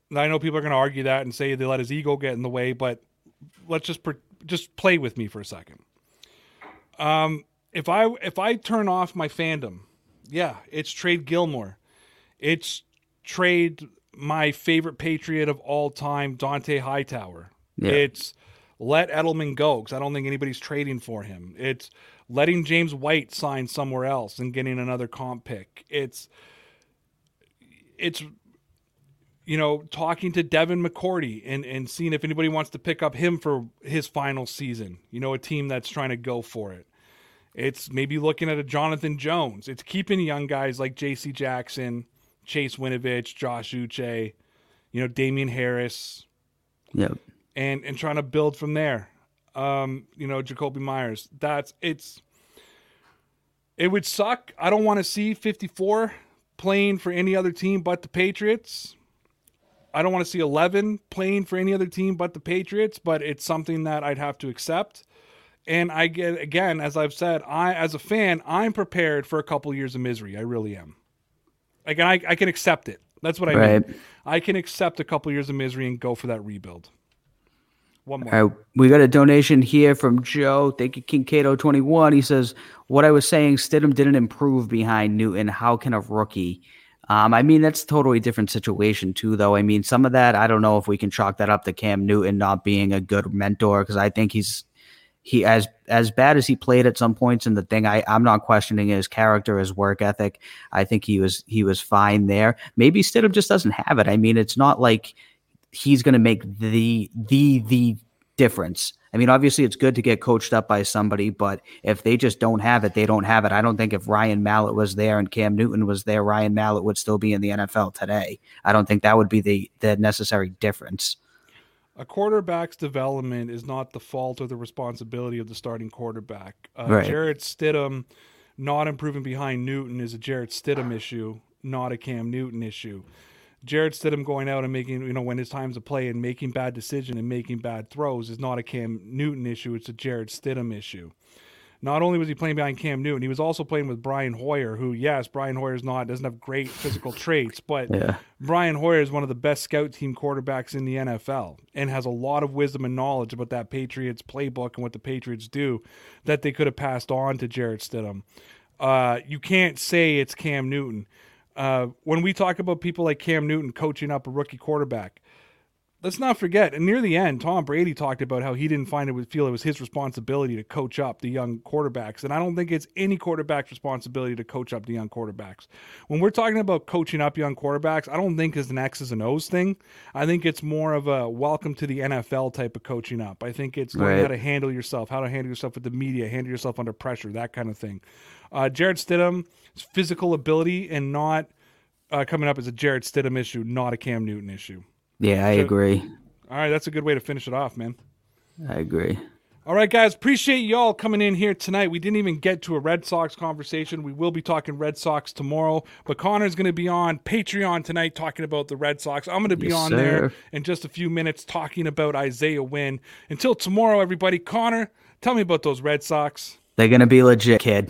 Now, I know people are going to argue that and say they let his ego get in the way, but let's just just play with me for a second. Um, if I if I turn off my fandom, yeah, it's trade Gilmore, it's trade my favorite Patriot of all time, Dont'a Hightower. Yeah. It's let Edelman go because I don't think anybody's trading for him. It's letting James White sign somewhere else and getting another comp pick. It's it's you know talking to Devin McCourty and and seeing if anybody wants to pick up him for his final season. You know, a team that's trying to go for it. It's maybe looking at a Jonathan Jones. It's keeping young guys like J.C. Jackson Chase Winovich, Josh Uche, you know, Damien Harris. Yep. And and trying to build from there. Um, you know, Jakobi Meyers. That's it's it would suck. I don't want to see 54 playing for any other team but the Patriots. I don't want to see 11 playing for any other team but the Patriots, but it's something that I'd have to accept. And I get again, as I've said, I as a fan, I'm prepared for a couple years of misery. I really am. Like, I, I can accept it. That's what I right. mean. I can accept a couple years of misery and go for that rebuild. One more. All right, we got a donation here from Joe. Thank you, Kincaid21. He says, What I was saying, Stidham didn't improve behind Newton. How can a rookie? Um, I mean, that's a totally different situation, too, though. I mean, some of that, I don't know if we can chalk that up to Cam Newton not being a good mentor because I think he's he as as bad as he played at some points in the thing I, i'm not questioning his character his work ethic i think he was he was fine there maybe stidham just doesn't have it i mean it's not like he's going to make the the the difference i mean obviously it's good to get coached up by somebody but if they just don't have it they don't have it i don't think if ryan mallett was there and cam newton was there ryan mallett would still be in the nfl today i don't think that would be the the necessary difference a quarterback's development is not the fault or the responsibility of the starting quarterback. Uh, right. Jarrett Stidham not improving behind Newton is a Jarrett Stidham issue, not a Cam Newton issue. Jarrett Stidham going out and making, you know, when it's time to play and making bad decision and making bad throws is not a Cam Newton issue. It's a Jarrett Stidham issue. Not only was he playing behind Cam Newton, he was also playing with Brian Hoyer, who, yes, Brian Hoyer is not doesn't have great physical [LAUGHS] traits, but yeah. Brian Hoyer is one of the best scout team quarterbacks in the NFL and has a lot of wisdom and knowledge about that Patriots playbook and what the Patriots do that they could have passed on to Jarrett Stidham. Uh, you can't say it's Cam Newton. Uh, when we talk about people like Cam Newton coaching up a rookie quarterback, let's not forget, and near the end, Tom Brady talked about how he didn't find it would feel it was his responsibility to coach up the young quarterbacks. And I don't think it's any quarterback's responsibility to coach up the young quarterbacks. When we're talking about coaching up young quarterbacks, I don't think it's an X's and O's thing. I think it's more of a welcome to the NFL type of coaching up. I think it's learning right. how to handle yourself, how to handle yourself with the media, handle yourself under pressure, that kind of thing. Uh, Jarrett Stidham's physical ability and not uh, coming up as a Jarrett Stidham issue, not a Cam Newton issue. Yeah, I so, agree. All right, that's a good way to finish it off, man. I agree. All right, guys, appreciate y'all coming in here tonight. We didn't even get to a Red Sox conversation. We will be talking Red Sox tomorrow, but Connor's going to be on Patreon tonight talking about the Red Sox. I'm going to be yes, on sir. there in just a few minutes talking about Isaiah Wynn. Until tomorrow, everybody. Connor, tell me about those Red Sox. They're going to be legit, kid.